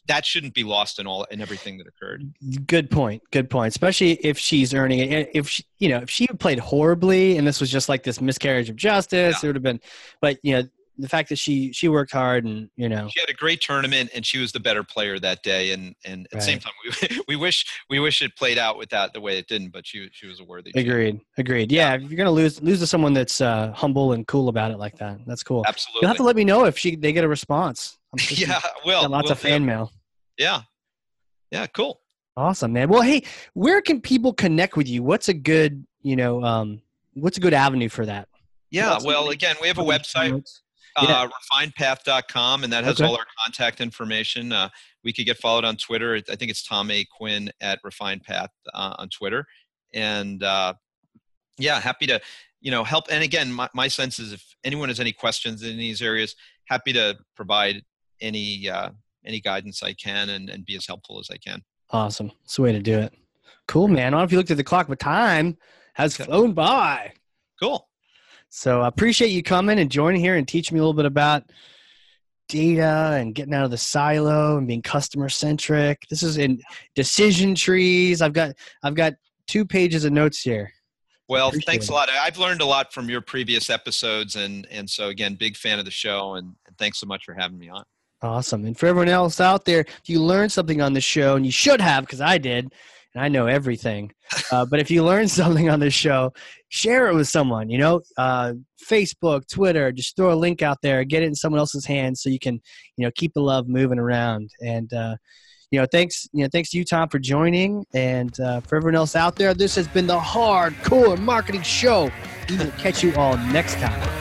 that shouldn't be lost in all in everything that occurred. Good point. Good point. Especially if she's earning it. If she, you know, if she played horribly and this was just like this miscarriage of justice, yeah. it would have been. But you know, the fact that she she worked hard and you know. She had a great tournament and she was the better player that day and and at right. the same time we, [LAUGHS] we wish we wish it played out with that the way it didn't but she she was a worthy agreed champion. agreed. Yeah, yeah, if you're gonna lose lose to someone that's uh, humble and cool about it like that that's cool. Absolutely you'll have to let me know if she they get a response. [LAUGHS] Yeah well lots we'll, of fan mail. Yeah. Yeah cool. Awesome man. Well hey where can people connect with you? What's a good you know um what's a good avenue for that? Yeah well again we have a website yeah. uh, refinedpath.com, and that has okay. all our contact information. Uh, we could get followed on Twitter. I think it's Tom A. Quinn at Refined Path uh, on Twitter. And uh, yeah, happy to you know help. And again, my, my sense is if anyone has any questions in these areas, happy to provide any uh, any guidance I can and, and be as helpful as I can. Awesome. It's the way to do it. Cool, man. I don't know if you looked at the clock, but time has flown by. Cool. So I appreciate you coming and joining here and teaching me a little bit about data and getting out of the silo and being customer centric. This is in decision trees. I've got I've got two pages of notes here. Well, thanks it. a lot. I've learned a lot from your previous episodes, and and so again, big fan of the show, and, and thanks so much for having me on. Awesome. And for everyone else out there, if you learned something on the show, and you should have, because I did, and I know everything. Uh, but if you learn [LAUGHS] something on this show, share it with someone. You know, uh, Facebook, Twitter, just throw a link out there, get it in someone else's hands, so you can, you know, keep the love moving around. And uh, you know, thanks, you know, thanks to you, Tom, for joining, and uh, for everyone else out there. This has been the Hard Corps Marketing Show. We will catch you all next time.